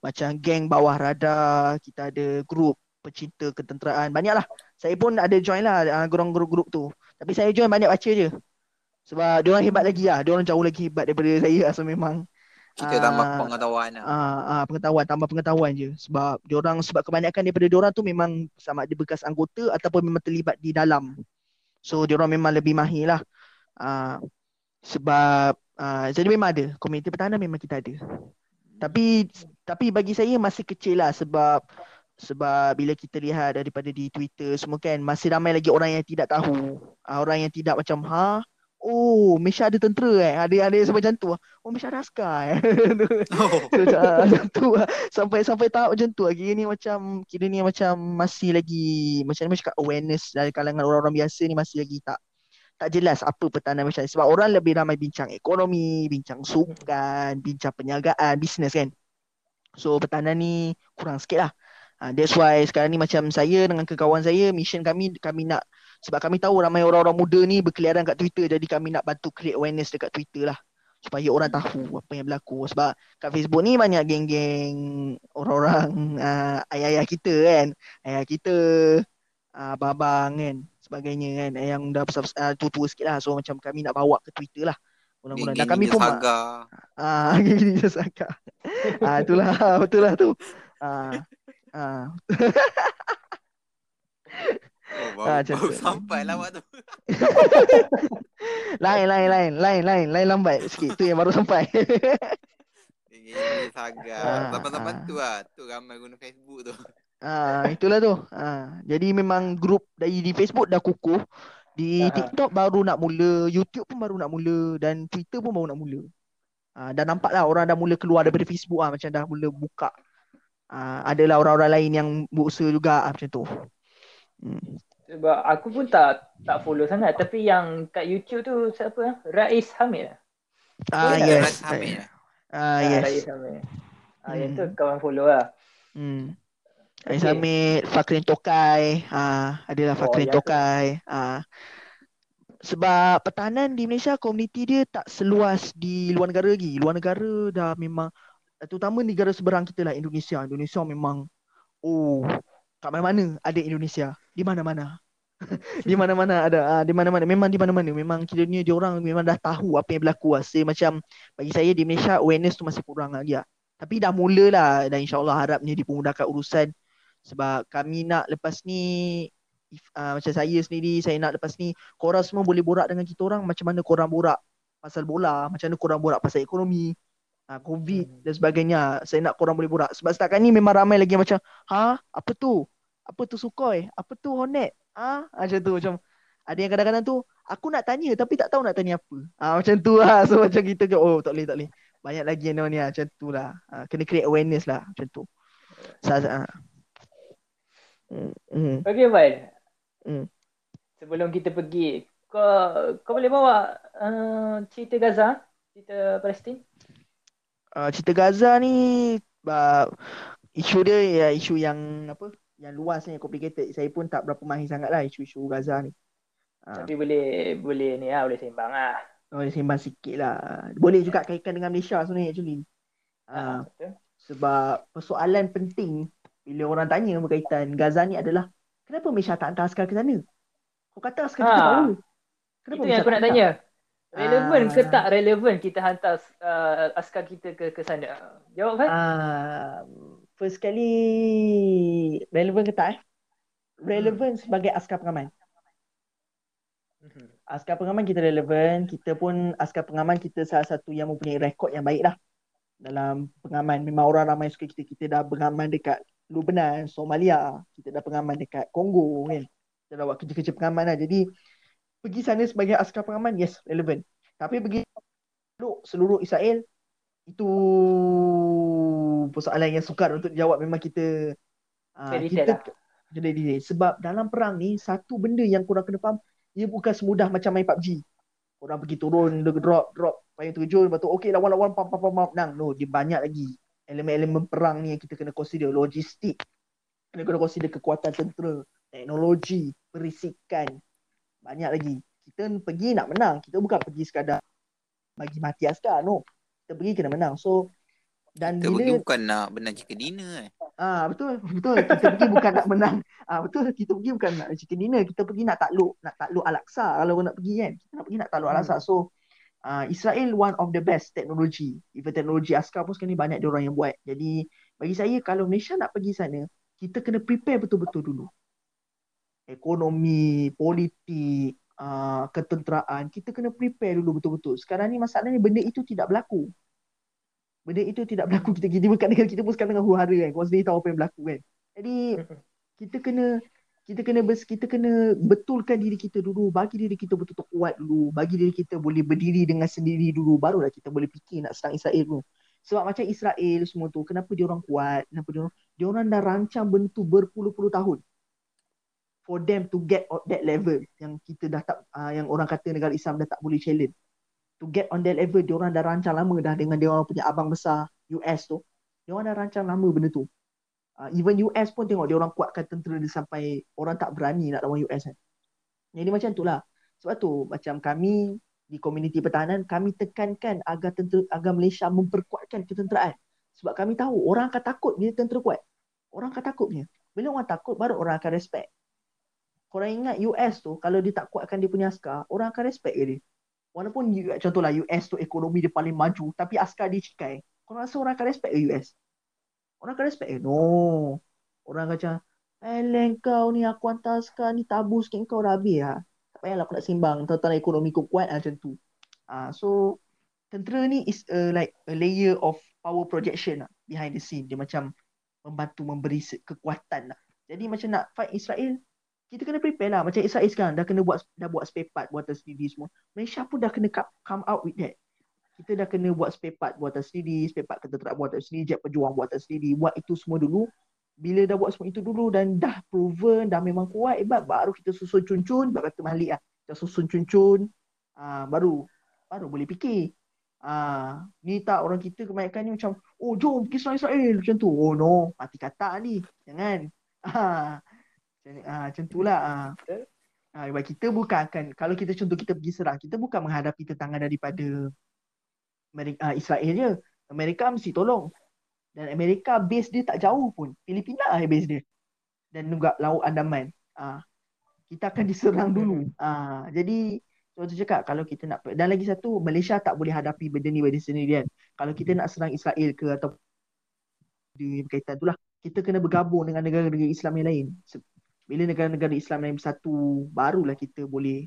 macam geng bawah radar, kita ada grup pecinta ketenteraan. Banyaklah. Saya pun ada join lah ah, grup-grup tu. Tapi saya join banyak baca je. Sebab dia orang hebat lagi lah. Dia orang jauh lagi hebat daripada saya lah. So memang Kita tambah Ah, pengetahuan lah Ah, ah, pengetahuan tambah pengetahuan je sebab diorang sebab kebanyakan daripada diorang tu memang sama ada bekas anggota ataupun memang terlibat di dalam. So diorang memang lebih mahir lah. Ah, sebab ah, jadi memang ada komuniti pertahanan memang kita ada. Tapi tapi bagi saya masih kecil lah sebab sebab bila kita lihat daripada di Twitter semua kan masih ramai lagi orang yang tidak tahu. Ah, orang yang tidak macam ha Oh, Malaysia ada tentera eh. Ada ada yang macam tu. Oh, Malaysia ada askar eh. Oh, So, macam, ah, macam tu. Sampai sampai tahap macam tu. Kira ni macam kira ni macam masih lagi macam mana cakap awareness dari kalangan orang-orang biasa ni masih lagi tak tak jelas apa pertahanan Malaysia ni. sebab orang lebih ramai bincang ekonomi, bincang sukan, bincang perniagaan, bisnes kan. So pertahanan ni kurang sikit lah. Uh, that's why sekarang ni macam saya dengan kawan saya mission kami kami nak sebab kami tahu ramai orang-orang muda ni berkeliaran kat Twitter jadi kami nak bantu create awareness dekat Twitter lah. Supaya orang tahu apa yang berlaku. Sebab kat Facebook ni banyak geng-geng orang-orang uh, ayah-ayah kita kan. Ayah kita uh, abang kan sebagainya kan. Yang dah besar, uh, tua-tua sikit lah. So macam kami nak bawa ke Twitter lah. Mudah-mudahan dan geng-geng kami pun Saga ah gini je saka ah itulah betul lah tu. Ah ah Oh, Ah, baru, macam baru sampai lawak tu lain lain lain lain lain lain lambat sikit tu yang baru sampai Geng-geng Ninja Saga Ah, Zaman-zaman ah. tu lah Tu ramai guna Facebook tu Ah, itulah tu. Ah, jadi memang grup dari di Facebook dah kukuh. Di Aha. TikTok baru nak mula, YouTube pun baru nak mula dan Twitter pun baru nak mula. Ah, dah nampak lah orang dah mula keluar daripada Facebook ah macam dah mula buka. Ah, adalah orang-orang lain yang berusaha juga ah, macam tu. Hmm. Sebab aku pun tak tak follow sangat tapi yang kat YouTube tu siapa? Rais Hamid. lah. Ah, tak? yes. Ras Hamid lah Ah, Ah, yes. Rais Hamid. Ah, yang tu Hmm. kawan follow lah. Hmm. Okay. Hamid, Fakrin Tokai, ah, adalah Oh, Fakrin tu. Tokai. Ah. Sebab pertahanan di Malaysia komuniti dia tak seluas di luar negara lagi. Luar negara dah memang terutama negara seberang kita lah Indonesia. Indonesia memang oh kat mana-mana ada Indonesia. Di mana-mana. di mana-mana ada ah, di mana-mana memang di mana-mana memang kiranya dia orang memang dah tahu apa yang berlaku rasa macam bagi saya di Malaysia awareness tu masih kurang lagi lah. Tapi dah mulalah dan insyaallah harapnya dipermudahkan urusan sebab kami nak lepas ni if, uh, macam saya sendiri saya nak lepas ni korang semua boleh borak dengan kita orang macam mana korang borak pasal bola, macam mana korang borak pasal ekonomi, uh, covid Hmm. dan sebagainya. Saya nak korang boleh borak sebab setakat ni memang ramai lagi macam ha apa tu? Apa tu Sukhoi? Apa tu Hornet? Ah ha? macam tu macam ada yang kadang-kadang tu aku nak tanya tapi tak tahu nak tanya apa. Ah macam tu lah. So macam kita ke oh tak boleh tak boleh. Banyak lagi yang ni ah, macam tu lah. Ah, kena create awareness lah macam tu. Sa ah. Hmm. hmm. Okay, Wan. Hmm. Sebelum kita pergi, kau kau boleh bawa uh, cerita Gaza, cerita Palestin? Uh, cerita Gaza ni uh, isu dia ya isu yang apa? Yang luas ni complicated. Saya pun tak berapa mahir sangat lah isu-isu Gaza ni. Uh, Tapi boleh boleh ni lah, boleh sembang lah. boleh sembang sikit lah. Boleh juga kaitkan dengan Malaysia sebenarnya actually. Uh, betul. sebab persoalan penting bila orang tanya berkaitan Gaza ni adalah kenapa Malaysia tak hantar askar ke sana? Kau kata askar kita Ha. power. Itu yang aku nak tanya. Relevan Ah. ke tak relevan kita hantar uh, askar kita ke ke sana? Jawab kan? Ah, first kali relevan ke tak eh? Relevan sebagai askar pengaman. Mhm. Askar pengaman kita relevan, kita pun askar pengaman kita salah satu yang mempunyai rekod yang baik lah dalam pengaman. Memang orang ramai suka kita. Kita dah pengaman dekat Lebanon, Somalia, kita dah pengaman dekat Kongo kan. Kita dah buat kerja-kerja pengaman lah. Jadi pergi sana sebagai askar pengaman, yes, relevan. Tapi pergi seluruh, seluruh Israel, itu persoalan yang sukar untuk dijawab. Memang kita Very kita kena delay. Sebab dalam perang ni, satu benda yang korang kena faham, ia bukan semudah macam main PUBG. Korang pergi turun, drop, drop, payung terjun, lepas tu okey lawan-lawan, pam, pam, pam, pam, menang. No, dia banyak lagi. Elemen-elemen perang ni yang kita kena consider. Logistik. Kena kena consider kekuatan tentera, teknologi, perisikan. Banyak lagi. Kita pergi nak menang. Kita bukan pergi sekadar bagi mati askar. No. Kita pergi kena menang. So, dan Kita bila pergi bukan nak benang chicken dinner eh. Ah betul betul kita pergi bukan nak menang. Ah betul kita pergi bukan nak chicken dinner, kita pergi nak takluk, nak takluk Al-Aqsa kalau nak pergi kan. Kita nak pergi nak takluk Al-Aqsa. So uh, Israel one of the best teknologi. Even teknologi askar pun sekarang ni banyak orang yang buat. Jadi bagi saya kalau Malaysia nak pergi sana, kita kena prepare betul-betul dulu. Ekonomi, politik, uh, ketenteraan, kita kena prepare dulu betul-betul. Sekarang ni masalahnya benda itu tidak berlaku. Benda itu tidak berlaku. Kita kita bukan negara kita pun sekarang tengah huru-hara kan? Kau sendiri tahu apa yang berlaku kan? Jadi kita kena kita kena bers, kita kena betulkan diri kita dulu. Bagi diri kita betul-betul kuat dulu. Bagi diri kita boleh berdiri dengan sendiri dulu. Barulah kita boleh fikir nak serang Israel dulu sebab macam Israel semua tu kenapa dia orang kuat? Kenapa dia orang dia orang dah rancang benda tu berpuluh-puluh tahun for them to get on that level yang kita dah tak uh, yang orang kata negara Islam dah tak boleh challenge. To get on that level dia orang dah rancang lama dah dengan dia orang punya abang besar US tu. Dia orang dah rancang lama benda tu. Uh, even US pun tengok dia orang kuatkan tentera dia sampai orang tak berani nak lawan US kan. Jadi macam tu lah. Sebab tu macam kami di komuniti pertahanan kami tekankan agar tentera agar Malaysia memperkuatkan ketenteraan. Sebab kami tahu orang akan takut bila tentera kuat. Orang akan takut punya. Bila orang takut baru orang akan respect korang ingat US tu kalau dia tak kuatkan dia punya askar orang akan respect ke dia Walaupun contohlah US tu ekonomi dia paling maju tapi askar dia cikai. Kau rasa orang akan respect ke US? Orang akan respect ke? No. Orang akan macam, Eleng kau ni aku hantar askar ni tabus sikit kau dah habis lah. Tak payahlah aku nak sembang. Tahu-tahu ekonomi kau kuat lah macam tu. Ah, so tentera ni is a, like a layer of power projection lah behind the scene. Dia macam membantu memberi kekuatan lah. Jadi macam nak fight Israel, kita kena prepare lah. Macam Israel sekarang dah kena buat dah buat spare part buatan sendiri semua. Malaysia pun dah kena come- out with that. Kita dah kena buat spare part buatan sendiri, spare part ketenteraan buatan sendiri, jet pejuang buatan sendiri. Buat itu semua dulu. Bila dah buat semua itu dulu dan dah proven, dah memang kuat, hebat, baru kita susun cun-cun, baru kata Malik lah. Kita susun cun-cun, ah, baru baru boleh fikir. Ah, ni tak orang kita kebanyakan ni macam, oh jom pergi Israel macam tu. Oh no, mati kata ni. Jangan. Ah, ah, macam tu lah. Ah. Ah, sebab kita bukan akan, kalau kita contoh kita pergi serang, kita bukan menghadapi tentangan daripada Amerika, ah, Israel je. Amerika mesti tolong. Dan Amerika base dia tak jauh pun. Filipina lah base dia. Dan juga Laut Andaman. Ah, kita akan diserang dulu. Ah, jadi tu cakap kalau kita nak dan lagi satu Malaysia tak boleh hadapi benda ni benda sendirian. Kalau kita nak serang Israel ke atau di berkaitan tu lah kita kena bergabung dengan negara-negara Islam yang lain. Bila negara-negara Islam lain bersatu barulah kita boleh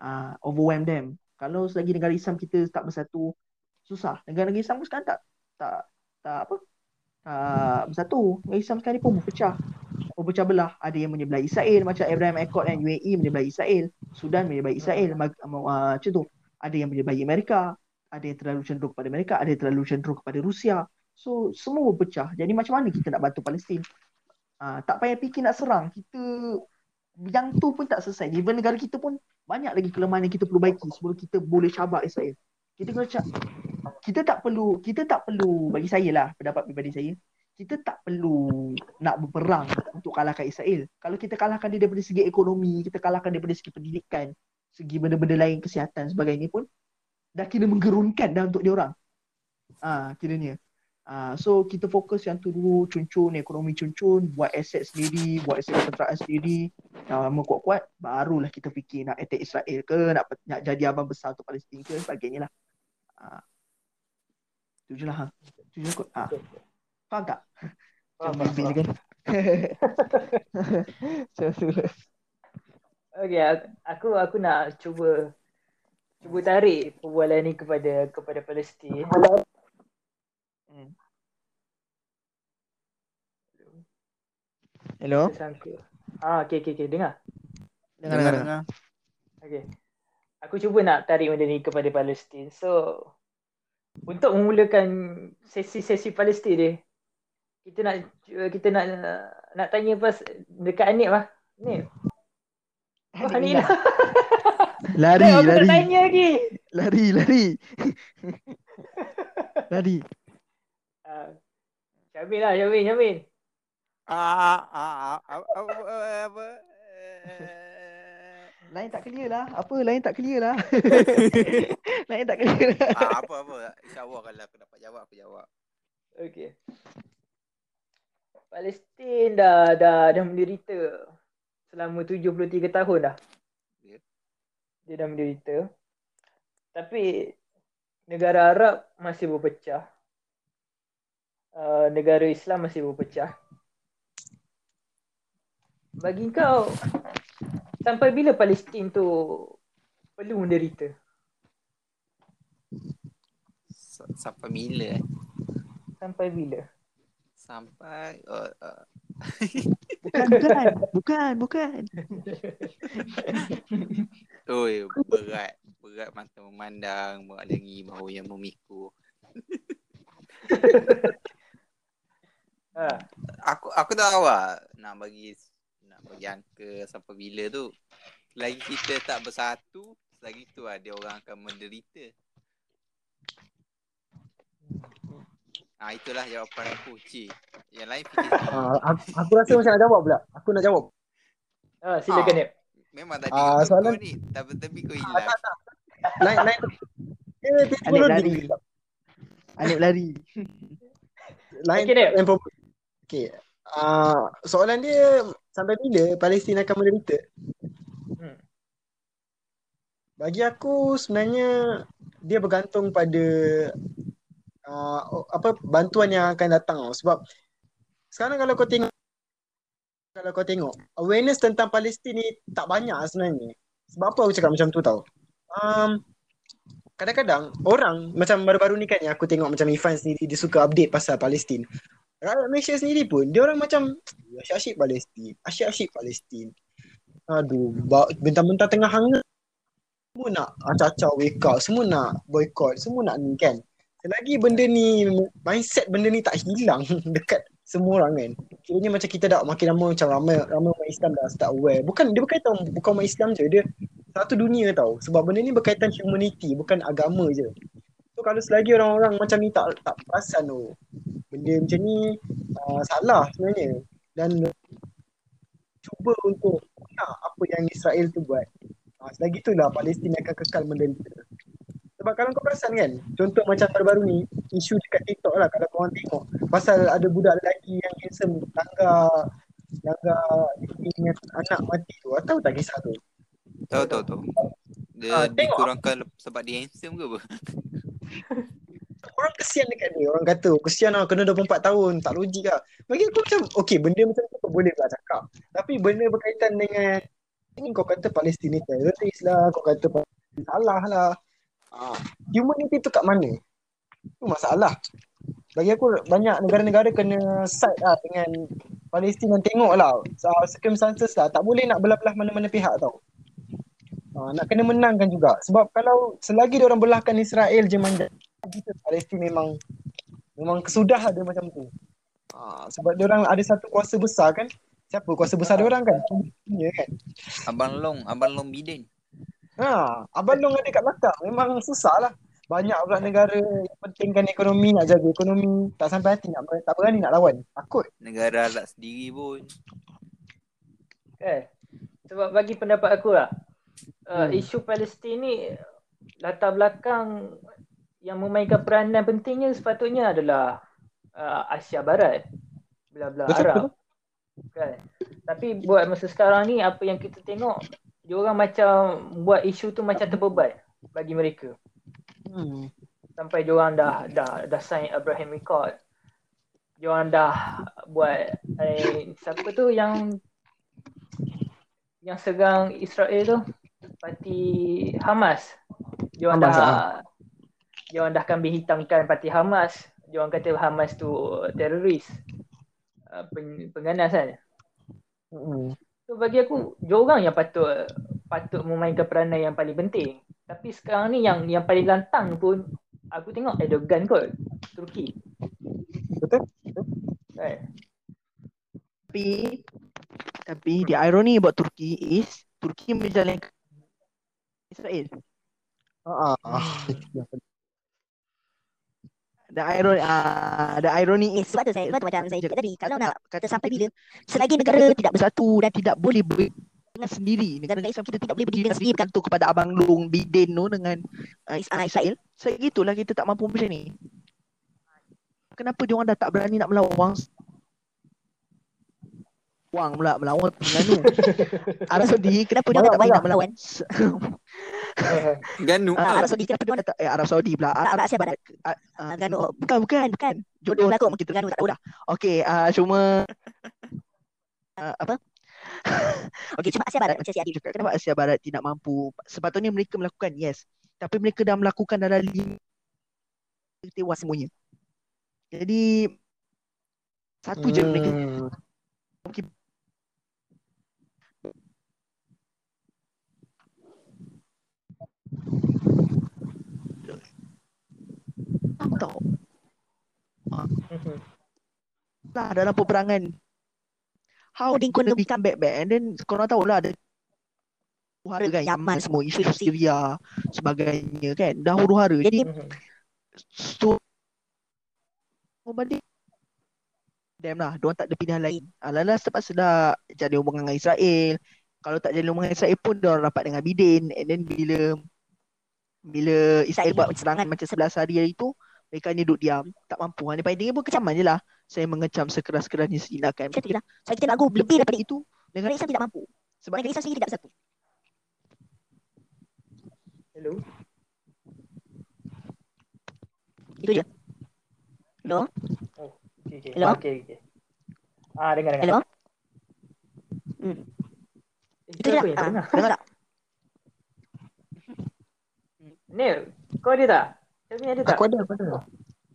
uh, overwhelm them. Kalau selagi negara Islam kita tak bersatu susah. Negara-negara Islam pun sekarang tak tak tak apa tak bersatu. Negara Islam sekarang ni pun berpecah. Berpecah belah. Ada yang menyebelahi Israel macam Abraham Accord dan UAE menyebelahi Israel. Sudan menyebelahi Israel mag- uh, macam tu. Ada yang menyebelahi Amerika, ada yang terlalu cenderung kepada Amerika, ada yang terlalu cenderung kepada Rusia. So semua berpecah. Jadi macam mana kita nak bantu Palestin? Uh, tak payah fikir nak serang. Kita yang tu pun tak selesai. Even negara kita pun banyak lagi kelemahan yang kita perlu baiki sebelum kita boleh cabar Israel. Kita kena cak, kita tak perlu kita tak perlu bagi saya lah pendapat pribadi saya kita tak perlu nak berperang untuk kalahkan Israel. Kalau kita kalahkan dia daripada segi ekonomi, kita kalahkan daripada segi pendidikan, segi benda-benda lain kesihatan sebagainya pun dah kira menggerunkan dah untuk dia orang. Ah, kiranya. Uh, so kita fokus yang tu dulu cun-cun, ekonomi cun-cun, buat aset sendiri, buat aset kesejahteraan sendiri. Lama kuat-kuat, barulah kita fikir nak attack Israel ke, nak nak jadi abang besar untuk Palestin ke, sebagainya lah. Uh, tu je lah. Ha. Tu je kot. Uh. Faham tak? Faham, Macam faham, bibir kan? Macam tu lah. Okay, aku aku nak cuba cuba tarik perbualan ni kepada kepada Palestin. Hello? Ah, okay, okay, okay. Dengar. Dengar, dengar, dengar. Okay. Aku cuba nak tarik benda ni kepada Palestin. So, untuk memulakan sesi-sesi Palestin ni, kita nak kita nak nak tanya pas dekat Anip lah. Anip. Oh, Anip lah. Lari, Aku nak lari. tanya lagi. Lari, lari. lari. Uh, Syamil lah, Syamil, Syamil. Ah, ah, ah, ah, apa, apa, Lain tak clear lah. Apa? Lain tak clear lah. Lain tak clear lah. ah, apa, apa. InsyaAllah kalau aku dapat jawab, aku jawab. Okay. Palestin dah dah dah menderita selama 73 tahun dah. Ya. Dia dah menderita. Tapi negara Arab masih berpecah. Uh, negara Islam masih berpecah. Bagi kau sampai bila Palestin tu perlu menderita? S- Sampai bila eh? Sampai bila? Sampai uh, uh, Bukan, bukan. Bukan, bukan. Oi, berat. Berat mata memandang, mengalangi bahu yang memikul. Ha. Aku aku tak tahu lah nak bagi bagi angka sampai bila tu. Selagi kita tak bersatu, selagi tu lah dia orang akan menderita. Ah itulah jawapan aku, Ci. Yang lain fikir. Ah, aku, aku rasa macam nak jawab pula. Aku nak jawab. Ha, silakan Ah. Nip. Memang tadi Ah, kau soalan- kau ni tapi-tapi kau Ah, hilang. tak, tak. Lain, lain. Eh, teknologi. lari. Alif lari. Lain, problem. Okay. Uh, soalan dia sampai bila Palestin akan menderita? Hmm. Bagi aku sebenarnya dia bergantung pada uh, apa bantuan yang akan datang tau. sebab sekarang kalau kau tengok kalau kau tengok awareness tentang Palestin ni tak banyak sebenarnya. Sebab apa aku cakap macam tu tau? Um, kadang-kadang orang macam baru-baru ni kan yang aku tengok macam Ifan sendiri dia suka update pasal Palestin. Rakyat Malaysia sendiri pun dia orang macam asyik-asyik Palestin, asyik-asyik Palestin. Aduh, bentang-bentang tengah hangat semua nak acah-acah wake up, semua nak boycott, semua nak ni kan. Selagi benda ni, mindset benda ni tak hilang dekat semua orang kan. Kiranya macam kita dah makin lama macam ramai ramai umat Islam dah start aware. Bukan dia berkaitan bukan umat Islam je, dia satu dunia tau. Sebab benda ni berkaitan humanity, bukan agama je. So kalau selagi orang-orang macam ni tak tak perasan tu, benda macam ni uh, salah sebenarnya. Dan cuba untuk nak apa yang Israel tu buat. Ha, selagi itulah Palestin akan kekal menderita. Sebab kalau kau perasan kan, contoh macam baru-baru ni, isu dekat TikTok lah kalau korang tengok. Pasal ada budak lelaki yang handsome langgar langgar dengan anak mati tu. Tahu tak kisah tu? Tahu tahu tahu. Dia Ah, tengok. dikurangkan sebab dia handsome ke apa? Orang kesian dekat dia. Orang kata, oh, kesian lah kena 24 tahun. Tak logik lah. Bagi aku macam, okay benda macam tu boleh lah cakap. Tapi benda berkaitan dengan ini kau kata Palestin ni teroris lah. Kau kata salah lah. Ha, humanity tu kat mana? Tu masalah. Bagi aku banyak negara-negara kena side lah dengan Palestin dan tengok lah. Uh, circumstances lah. Tak boleh nak belah-belah mana-mana pihak tau. Ha, nak kena menangkan juga. Sebab kalau selagi dia orang belahkan Israel je manja kita Palestin memang memang kesudah dia macam tu. Ha, sebab dia orang ada satu kuasa besar kan. Siapa kuasa besar dia orang kan? Dunia kan. Abang Long, Abang Long Biden. Ha, Abang Long ada kat belakang. Memang susah lah. Banyak pula negara yang pentingkan ekonomi, nak jaga ekonomi. Tak sampai hati nak tak berani nak lawan. Takut. Negara Arab sendiri pun. Kan? Sebab bagi pendapat aku lah, uh, Hmm. isu Palestin ni latar belakang yang memainkan peranan pentingnya sepatutnya adalah uh, Asia Barat. Belah-belah Betul, Arab. Kan? Tapi buat masa sekarang ni apa yang kita tengok dia orang macam buat isu tu macam terbeban bagi mereka. Hmm. Sampai dia orang dah dah dah sign Abraham Accord. Dia orang dah buat eh, siapa tu yang yang serang Israel tu parti Hamas. Dia orang Hamas, dah ah. dia orang dah kambing hitamkan parti Hamas. Dia orang kata Hamas tu teroris. Uh, pen, pengganas kan. Hmm. So bagi aku diorang yang patut patut memainkan peranan yang paling penting. Tapi sekarang ni yang yang paling lantang pun aku tengok Erdogan kot Turki. Betul? Kan? Tapi tapi the irony about Turkey is Turkey menjalankan Israel. Ah. The irony uh, the irony is Sebab tu saya, sebab tu macam saya cakap tadi, kalau nak kata sampai bila, selagi negara tidak bersatu dan tidak boleh ber, dengan sendiri negara Islam kita tidak boleh berdiri dengan sendiri bergantung kepada abang Long Biden tu dengan uh, uh, Israel. So gitulah kita tak mampu macam ni. Kenapa dia orang dah tak berani nak melawan Wang pula melawan Terengganu. Arab Saudi kenapa dia orang tak berani nak melawan Ganu. Ah, Arab Saudi kenapa dia orang tak, eh, Arab Saudi pula. Tak, Arab Asia Barat. Ah, ah, Terengganu. bukan bukan bukan jodoh berlaku kita Terengganu tak tahu dah. Okey, uh, cuma uh, apa? Okey, cuma Asia Barat macam si Adib cakap. Kenapa Asia Barat tidak mampu? Sepatutnya mereka melakukan, yes. Tapi mereka dah melakukan dalam lima tewas semuanya. Jadi satu je mereka Hmm. Mungkin Apa tau? Lah dalam peperangan How they gonna become back back And then korang tahu lah ada huru-hara kan Yaman semua isu Syria sebagainya kan dah huru-hara jadi so balik Damn lah, diorang tak ada pilihan lain. Alah-alah terpaksa dah jadi hubungan dengan Israel. Kalau tak jadi hubungan dengan Israel pun diorang rapat dengan Biden. And then bila bila Israel buat serangan macam 11 hari hari tu, mereka ni duduk diam, tak mampu. Yang paling tinggi pun kecaman je lah. Saya mengecam sekeras-kerasnya setindakan. Macam tu je lah. So kita nak go lebih daripada itu. itu Negara Islam tidak mampu. sebab Negara Islam sendiri tidak bersatu. Hello. Itu je. Hello? Okay, okay. Hello? Okay, okay. Ah, dengar dengar. Hello? Eh, Itu je aku lah. Ah, dengar. dengar tak? Nil, kau ada tak? Kami ada tak? Aku ada, aku ada.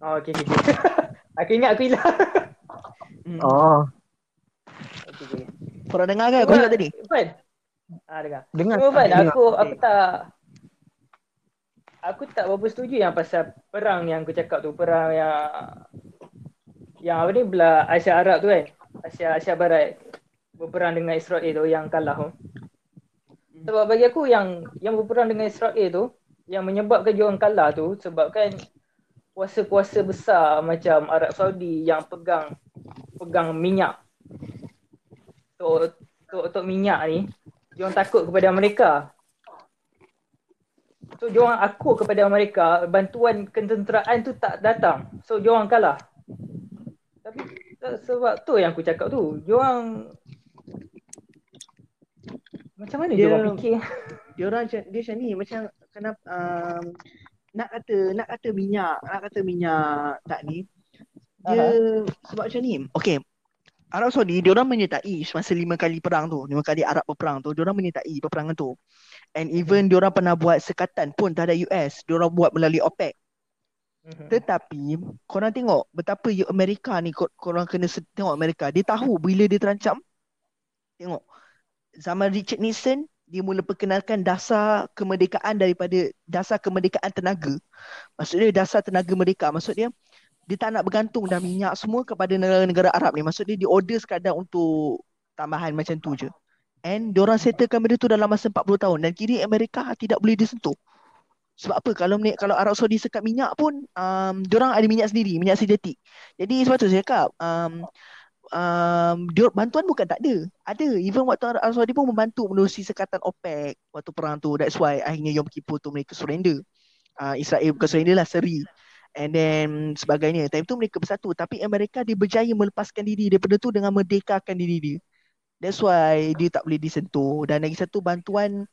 Oh, okay, okay. okay. aku ingat aku hilang. Hmm. Oh, okay, okay. Korang dengar kan aku cakap tadi? Fan. Ah, dengar. dengar. Cuma Fan, dengar. aku aku tak aku tak berapa setuju yang pasal perang yang aku cakap tu, perang yang yang apa ni belah Asia Arab tu kan. Asia Asia Barat berperang dengan Israel tu yang kalah tu. Sebab bagi aku yang yang berperang dengan Israel tu yang menyebabkan dia orang kalah tu sebabkan kuasa-kuasa besar macam Arab Saudi yang pegang pegang minyak. Tok tok tok minyak ni dia orang takut kepada mereka. So dia orang akur kepada mereka, bantuan ketenteraan tu tak datang. So dia orang kalah. Tapi se- sebab tu yang aku cakap tu, dia orang macam mana dia, Dia- orang fikir? Dia orang dia macam ni macam kenapa um, nak kata nak kata minyak, nak kata minyak tak ni. Dia sebab macam ni. Okey. Arab Saudi dia orang menyertai semasa lima kali perang tu, lima kali Arab berperang tu, dia orang menyertai peperangan tu. And even dia orang pernah buat sekatan pun terhadap US, dia orang buat melalui OPEC. Mhm. Tetapi korang tengok betapa Amerika ni kor- korang kena tengok Amerika. Dia tahu bila dia terancam. Tengok. Zaman Richard Nixon dia mula perkenalkan dasar kemerdekaan daripada dasar kemerdekaan tenaga. Maksudnya dasar tenaga mereka. Maksud dia tak nak bergantung dah minyak semua kepada negara-negara Arab ni. Maksud dia order sekadar untuk tambahan macam tu je. And diorang settlekan benda tu dalam masa 40 tahun dan kini Amerika tidak boleh disentuh. Sebab apa? Kalau kalau Arab Saudi sekat minyak pun um, diorang ada minyak sendiri, minyak sintetik. Jadi sebab tu saya cakap um, um, dia, bantuan bukan tak ada. Ada. Even waktu Arab Saudi pun membantu menerusi sekatan OPEC waktu perang tu. That's why akhirnya Yom Kippur tu mereka surrender. Uh, Israel bukan surrender lah, seri. and then sebagainya. Time tu mereka bersatu tapi Amerika dia berjaya melepaskan diri daripada tu dengan merdekakan diri dia. That's why dia tak boleh disentuh dan lagi satu bantuan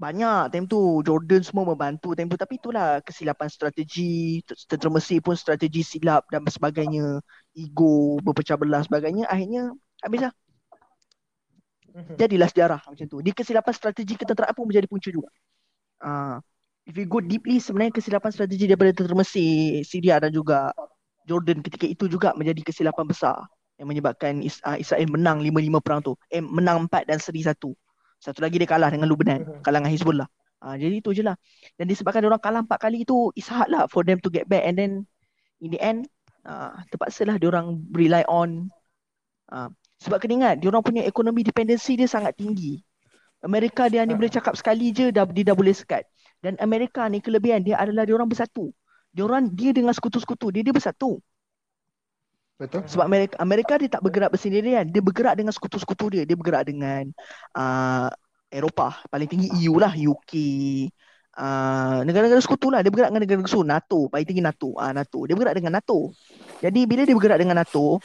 banyak time tu. Jordan semua membantu time tu. Tapi itulah kesilapan strategi tentera Mesir pun strategi silap dan sebagainya. Ego berpecah belah sebagainya. Akhirnya habislah Mhm. jadilah sejarah macam tu. Di kesilapan strategi ketenteraan pun menjadi punca juga. Uh, if you go deeply sebenarnya kesilapan strategi daripada tentera Mesir Syria dan juga Jordan ketika itu juga menjadi kesilapan besar yang menyebabkan uh, Israel menang 5-5 perang tu. Eh menang 4 dan seri 1 satu lagi dia kalah dengan Lebanon kalah dengan Hezbollah uh, jadi itu je lah. Dan disebabkan orang kalah 4 kali itu it's hard lah for them to get back. And then in the end uh, terpaksalah dia orang rely on uh, sebab kena ingat dia orang punya ekonomi dependency dia sangat tinggi. Amerika dia ni boleh cakap sekali je dah dia dah boleh sekat. Dan Amerika ni kelebihan dia adalah dia orang bersatu. Dia orang dia dengan sekutu-sekutu dia dia bersatu Betul. sebab Amerika Amerika dia tak bergerak bersendirian dia bergerak dengan sekutu-sekutu dia dia bergerak dengan uh, Eropah paling tinggi EU lah UK uh, negara-negara sekutu lah dia bergerak dengan negara sekutu NATO paling tinggi NATO uh, NATO dia bergerak dengan NATO jadi bila dia bergerak dengan NATO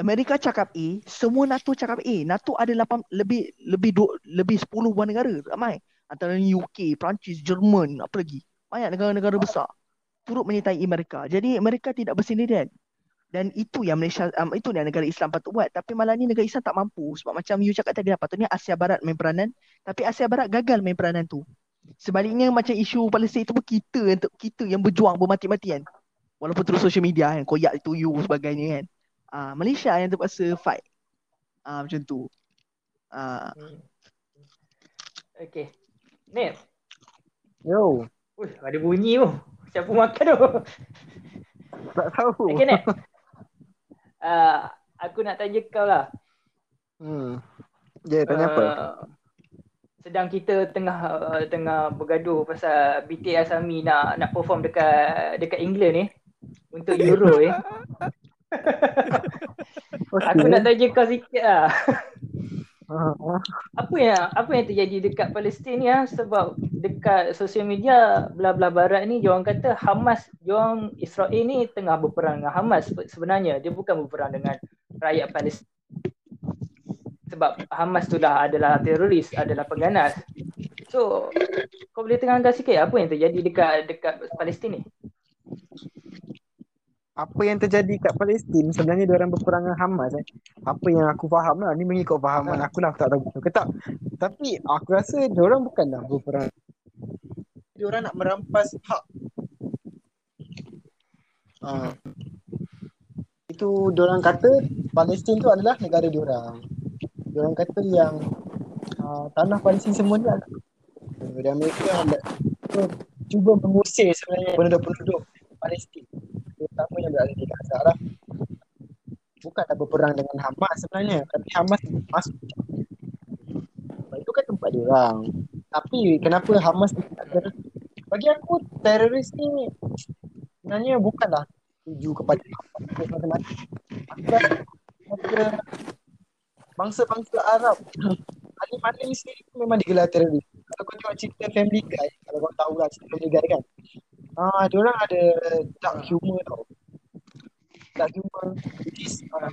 Amerika cakap A, semua NATO cakap A. NATO ada 8 lebih lebih du, lebih 10 buah negara ramai. Antara UK, Perancis, Jerman, apa lagi? Banyak negara-negara besar turut menyertai Amerika. Jadi Amerika tidak bersendirian. Dan itu yang Malaysia um, itu yang negara Islam patut buat tapi malah ni negara Islam tak mampu sebab macam you cakap tadi lah patutnya Asia Barat main peranan tapi Asia Barat gagal main peranan tu. Sebaliknya macam isu Palestin itu pun kita yang kita yang berjuang bermati-matian. Walaupun terus social media kan koyak itu you sebagainya kan. Ah Malaysia yang terpaksa fight. Ah macam tu. Ah Hmm. Okay. Nip. Yo, Uish, ada bunyi tu. Siapa makan tu? tak tahu. Okay, Nip. Uh, aku nak tanya kau lah. Hmm. Ya, tanya apa? Uh, sedang kita tengah uh, tengah bergaduh pasal BTS Army nak nak perform dekat dekat England ni untuk Euro ni. Aku nak tanya kau sikit lah. Ah, ah. Apa yang apa yang terjadi dekat Palestin ni ah sebab dekat sosial media belah-belah barat ni diorang kata Hamas diorang Israel ni tengah berperang dengan Hamas sebenarnya dia bukan berperang dengan rakyat Palestin sebab Hamas tu dah adalah teroris adalah pengganas so kau boleh terangkan sikit apa yang terjadi dekat dekat Palestin ni apa yang terjadi kat Palestin sebenarnya dia orang berperang dengan Hamas eh. Apa yang aku faham lah ni mengikut fahaman aku lah aku tak tahu betul ke tak. Tapi aku rasa dia orang bukanlah berperang. Dia orang nak merampas hak. Uh, itu dia orang kata Palestin tu adalah negara dia orang. Dia orang kata yang uh, tanah Palestin semua ni adalah dan mereka hendak cuba mengusir sebenarnya penduduk-penduduk Palestin terutama yang berada di Gaza lah. Bukanlah berperang dengan Hamas sebenarnya. Tapi Hamas masuk. Itu kan tempat dia orang. Tapi kenapa Hamas ter... Bagi aku teroris ni sebenarnya bukanlah tuju kepada bangsa-bangsa Arab mana-mana ni sendiri pun memang digelar teroris. Kalau kau tengok cerita Family Guy, kalau kau tahu lah cerita Family Guy kan, Ah, dia orang ada dark humor tau. Dark humor which is uh,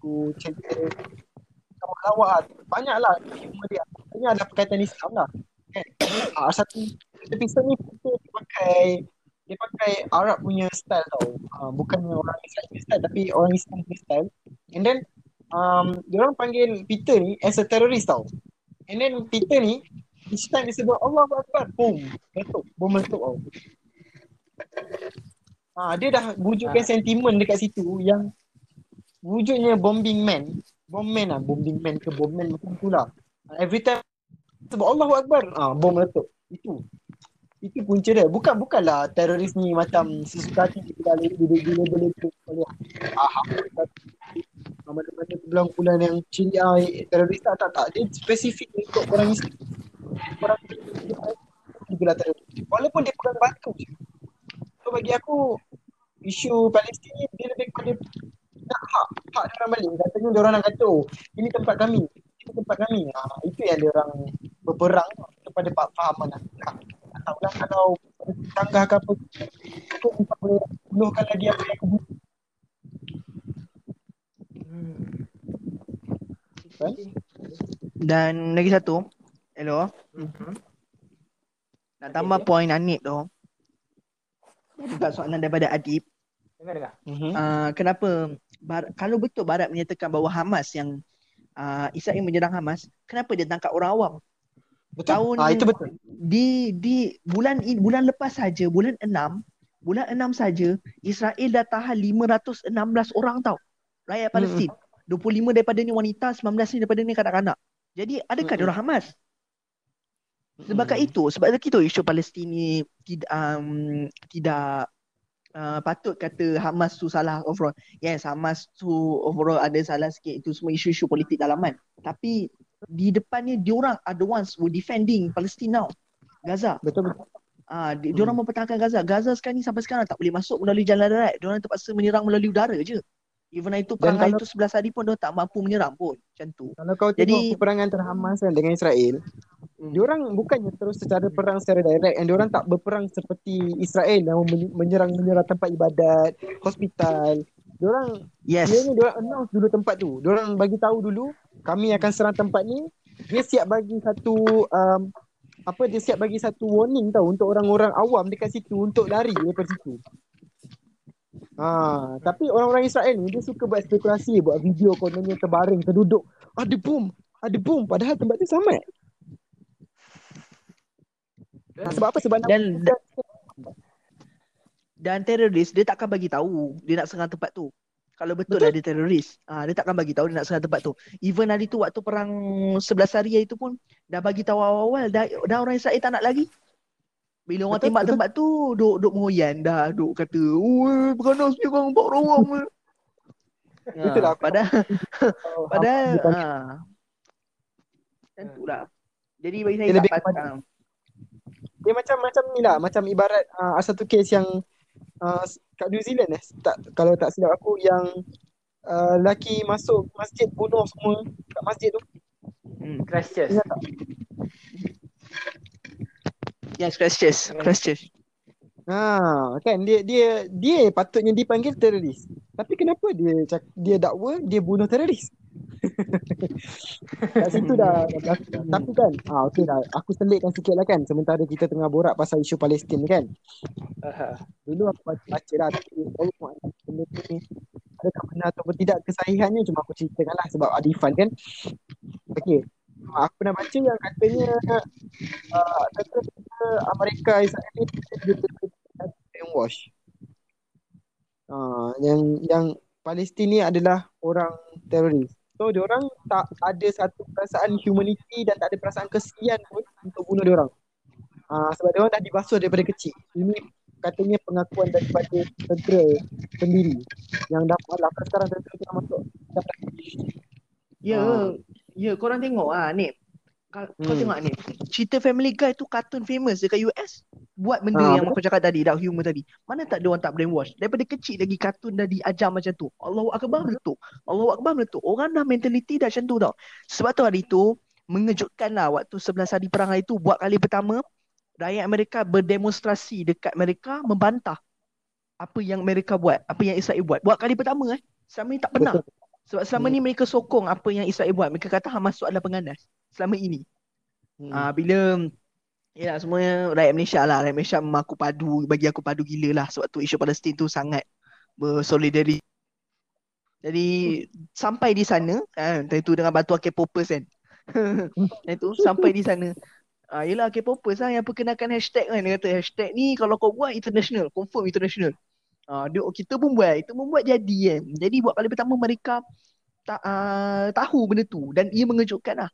aku cerita sama lawak lah. Banyak lah humor dia. Ini ada perkaitan Islam lah. Kan? Ah, satu episode ni dia pakai dia pakai Arab punya style tau. Ah, bukan orang Islam punya style tapi orang Islam punya style. And then um, dia orang panggil Peter ni as a terrorist tau. And then Peter ni each time dia sebut Allah Akbar, boom, meletup, bom meletup tau. Ha, dia dah wujudkan Ah. sentimen dekat situ yang wujudnya bombing man. Bomb man lah, bombing man ke bomb man macam tu lah. Every time sebut Allah Akbar, ah bom meletup. Itu. Itu punca dia. Bukan bukanlah teroris ni macam sesuka hati kita dah bila bila tu ah mana-mana kumpulan-kumpulan yang Cina teroris tak tak tak. Dia spesifik untuk orang Islam. Orang juga lah teroris walaupun dia pegang batu. Je so bagi aku isu Palestin ni dia lebih kepada nak hak hak orang balik. Katanya dia orang nak kata oh ini tempat kami ini tempat kami. Ha, itu yang dia orang berperang kepada Pak Fahaman lah. Tak tahulah kalau Tanggah ke apa Untuk misalnya Bunuhkan lagi apa yang Hmm. Kan? Dan lagi satu. Hello. Mhm. Nak tambah okey. poin Anip tu. Ada juga soalan daripada Adib. Dengar dengar. Uh, kenapa bar- kalau betul Barat menyatakan bahawa Hamas yang uh, Israel menyerang Hamas, kenapa dia tangkap orang awam? Betul Tahun ah, Itu betul di di bulan bulan lepas saja, bulan 6, bulan 6 saja Israel dah tahan 516 orang tau. Rakyat Palestin. 25 daripada ni wanita, 19 ni daripada ni kanak-kanak. Jadi adakah Mm-mm. dia orang Hamas? Sebabkan Mm. itu, sebab itu isu Palestin ni tidak um, tidak uh, patut kata Hamas tu salah overall. Yes, Hamas tu overall ada salah sikit. Itu semua isu-isu politik dalaman. Tapi di depannya diorang are the ones who defending Palestin now. Gaza. Betul betul Ah, di, Hmm. diorang mempertahankan Gaza. Gaza sekarang ni sampai sekarang tak boleh masuk melalui jalan darat. Diorang terpaksa menyerang melalui udara je. Even itu perang hari kalau- tu 11 hari pun diorang tak mampu menyerang pun. Macam tu. Kalau kau Jadi- tengok peperangan antara Hamas kan dengan Israel, Hmm. diorang bukannya terus secara perang secara direct and diorang tak berperang seperti Israel yang men- menyerang-menyerang tempat ibadat, hospital. Diorang Yes. dia ni diorang announce dulu tempat tu. Diorang bagi tahu dulu kami akan serang tempat ni. Dia siap bagi satu um, apa dia siap bagi satu warning tau untuk orang-orang awam dekat situ untuk lari daripada situ. Ha, tapi orang-orang Israel ni dia suka buat spekulasi, buat video kononnya terbaring, terduduk. Ada bom, ada bom padahal tempat tu. Ha, sebab apa? Sebab nak Dan dan teroris dia takkan bagi tahu dia nak serang tempat tu. Kalau betul, Betul. ada teroris, ah dia takkan bagi tahu dia nak serang tempat tu. Even hari tu waktu perang 11 hari itu pun dah bagi tahu awal-awal dah, dah orang Israel tak nak lagi. Bila orang Betul, tembak betul. tempat tu duk duk mengoyan dah, duk kata, "Oi, beranas ni orang buat orang awam." Betul lah. Padahal tahu padahal Hamas bukan- ah. Macam tu lah. Jadi bagi saya Dia tak lebih ah. dia macam macam ni lah, macam ibarat uh, satu kes yang uh, kat New Zealand eh, tak kalau tak silap aku yang uh, lelaki masuk masjid bunuh semua kat masjid tu. Hmm. Christchurch. Ingat tak? Yes, Christchurch. Christchurch. Ha, kan dia dia dia patutnya dipanggil teroris. Tapi kenapa dia cak- dia dakwa dia bunuh teroris? Kat situ dah, dah. Tapi kan, ah okey dah. Aku selitkan sikit lah kan sementara kita tengah borak pasal isu Palestin kan. Dulu aku baca, baca lah tapi saya pun ada benda ni adakah benar ataupun tidak kesahihannya cuma aku ceritakan lah sebab Adifan kan. Okey. Ah, Aku pernah baca yang katanya uh, kata Amerika Israel ni brainwash. Uh, yang yang Palestin ni adalah orang teroris. So diorang tak ada satu perasaan humanity dan tak ada perasaan kesian pun untuk bunuh diorang. Uh, sebab diorang dah dibasuh daripada kecil. Ini katanya pengakuan daripada tentera sendiri yang dah malah sekarang tentera dah masuk Ya, Ah. ya korang tengok ah ni. Kau, kau Hmm. tengok ni. Cerita Family Guy tu kartun famous dekat US. Buat benda Ah, yang kau cakap tadi, dark humor tadi. Mana tak ada orang tak brainwash. Daripada kecil lagi kartun dah diajar macam tu. Allahu Akbar meletup. Allahu Akbar meletup. Orang dah mentality dah macam tu tau. Sebab tu hari tu mengejutkan lah waktu 11 hari perang hari tu buat kali pertama rakyat Amerika berdemonstrasi dekat mereka membantah apa yang mereka buat, apa yang Israel buat. Buat kali pertama eh. Selama ni tak pernah. Betul. Sebab selama Hmm. ni mereka sokong apa yang Israel buat. Mereka kata Hamas tu adalah penganas. Selama ini. Hmm. Ah bila ya semuanya rakyat Malaysia lah. Rakyat Malaysia memang aku padu. Bagi aku padu gila lah. Sebab tu isu Palestin tu sangat bersolidari. Jadi sampai di sana, kan, time tu dengan batu akil popers kan. Time tu sampai di sana. Ah, yelah K-popers lah yang perkenalkan hashtag kan. Dia kata hashtag ni kalau kau buat international, confirm international. Ah, dia, kita pun buat, kita pun buat jadi kan. Jadi buat kali pertama mereka tak uh, tahu benda tu dan ia mengejutkan lah.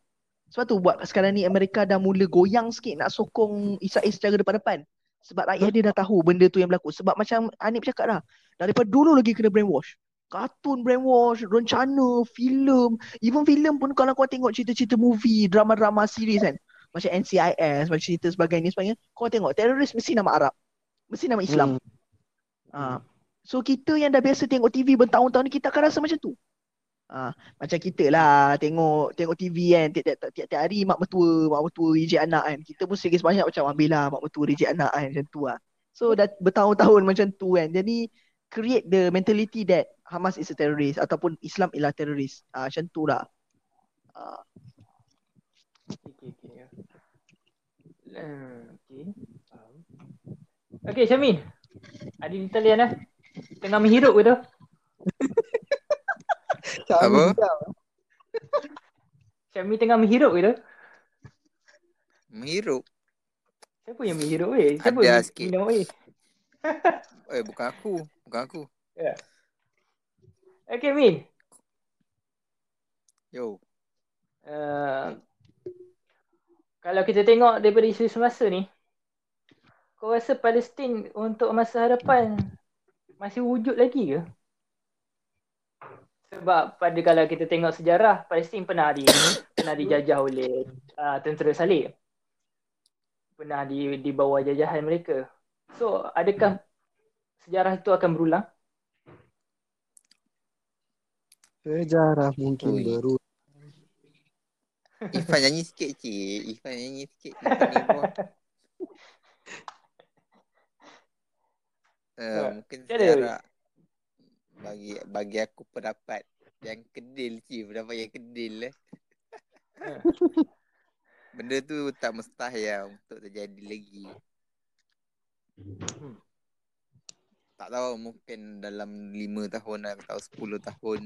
Sebab tu buat sekarang ni Amerika dah mula goyang sikit nak sokong Israel secara depan-depan. Sebab rakyat dia dah tahu benda tu yang berlaku. Sebab macam Anip cakap dah, daripada dulu lagi kena brainwash. Kartun brainwash, rencana, filem, even filem pun kalau kau tengok cerita-cerita movie, drama-drama series kan. Macam NCIS, macam cerita sebagainya, sebagainya. Kau tengok teroris mesti nama Arab. Mesti nama Islam. Hmm. Ha. So kita yang dah biasa tengok TV bertahun-tahun ni kita akan rasa macam tu. Ah, macam kita lah tengok tengok TV kan tiap-tiap hari mak mertua, mak mertua reject anak kan. Kita pun sikit banyak macam ambil lah mak mertua reject anak kan macam tu lah. So dah bertahun-tahun macam tu kan. Jadi create the mentality that Hamas is a terrorist ataupun Islam ialah terrorist. Ah, macam tu lah. Ah, Okay, okay. Uh, okay. Faham. Okay, Syamin. Ada di talian lah. Tengah menghirup ke tu? Apa? Syamin tengah menghirup ke tu? Menghirup. Siapa yang menghirup weh? Siapa Ada yang sikit. minum weh? Eh bukan aku. Bukan aku. Okay, Min. Yo. Uh, kalau kita tengok daripada isu semasa ni, kau rasa Palestin untuk masa hadapan masih wujud lagi ke? Sebab pada kalau kita tengok sejarah, Palestin pernah di pernah dijajah oleh uh, tentera salib. Pernah di di bawah jajahan mereka. So, adakah sejarah itu akan berulang? Sejarah mungkin Ui. baru. Ifan nyanyi sikit cik. Ifan nyanyi sikit. Ifan ni bawah. Uh, Ha, mungkin sejarah bagi bagi aku pendapat yang kedil cik pendapat yang kedil eh. Benda tu tak mustahil untuk terjadi lagi. Hmm. Tak tahu mungkin dalam 5 tahun atau 10 tahun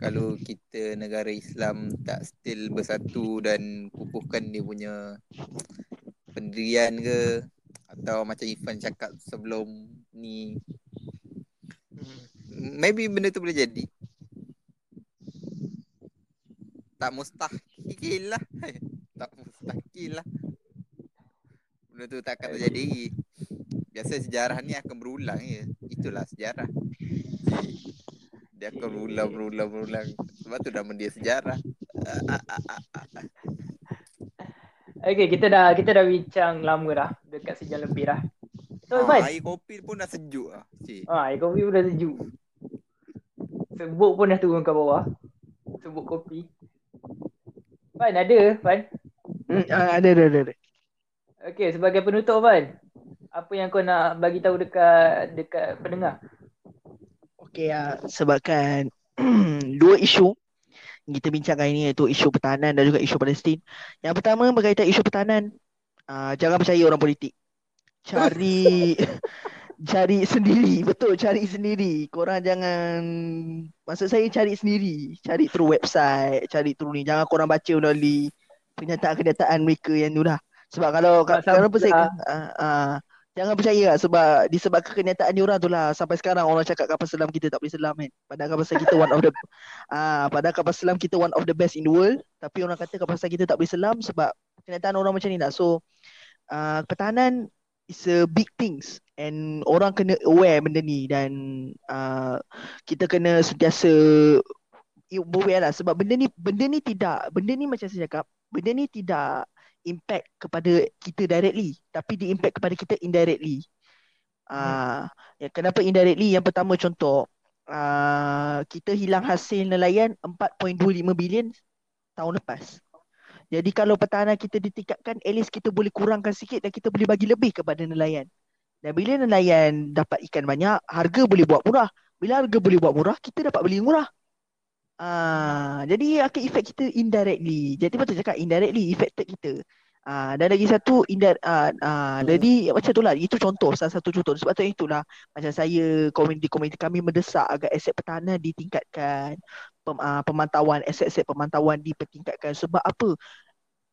kalau kita negara Islam tak still bersatu dan kukuhkan dia punya pendirian ke atau macam Ifan cakap sebelum ni. Hmm. maybe benda tu boleh jadi. Tak mustahil lah. Tak mustahil lah. Benda tu tak akan terjadi. Biasa sejarah ni akan berulang je itulah sejarah. Dia akan berulang berulang berulang. Sebab tu nama dia sejarah. Okay, kita dah kita dah bincang lama dah, dekat sejam lebih dah. So, ha, Ivan, air kopi pun dah sejuk lah cik. Ah, air kopi pun dah sejuk. Sebut pun dah turun ke bawah. Sebut kopi. Fan ada, Fan. hmm, ah, ada, ada, ada, ada. Okey, sebagai penutup Fan. Apa yang kau nak bagi tahu dekat dekat pendengar? Okey, ah, sebabkan dua isu kita bincangkan ini iaitu isu pertahanan dan juga isu Palestin. Yang pertama berkaitan isu pertahanan, ah, jangan percaya orang politik. Cari cari sendiri, betul cari sendiri. Korang jangan maksud saya cari sendiri, cari through website, cari through ni. Jangan korang baca melalui pernyataan-kenyataan mereka yang tu lah. Sebab kalau Tak kenapa saya sabar. ah, ah, Jangan percaya lah sebab disebabkan kenyataan diorang tu lah sampai sekarang orang cakap kapal selam kita tak boleh selam kan. Padahal kapal selam kita one of the ah padahal kapal selam kita one of the best in the world tapi orang kata kapal selam kita tak boleh selam sebab kenyataan orang macam ni lah. So ah pertahanan is a big things and orang kena aware benda ni dan ah kita kena sentiasa aware lah sebab benda ni benda ni tidak benda ni macam saya cakap benda ni tidak impact kepada kita directly tapi dia impact kepada kita indirectly. Ah, ya kenapa indirectly? Yang pertama contoh, ah kita hilang hasil nelayan 4.25 bilion tahun lepas. Jadi kalau pertahanan kita ditingkatkan, at least kita boleh kurangkan sikit dan kita boleh bagi lebih kepada nelayan. Dan bila nelayan dapat ikan banyak, harga boleh buat murah. Bila harga boleh buat murah, kita dapat beli murah. Ah, jadi akan effect kita indirectly. Jadi betul cakap indirectly affected kita. Ah, dan lagi satu indir ah, ah, jadi macam tu lah. Itu contoh salah satu contoh. Sebab tu itulah macam saya komuniti-komuniti kami mendesak agar aset pertahanan ditingkatkan. Ah, pemantauan aset-aset pemantauan dipertingkatkan. Sebab apa?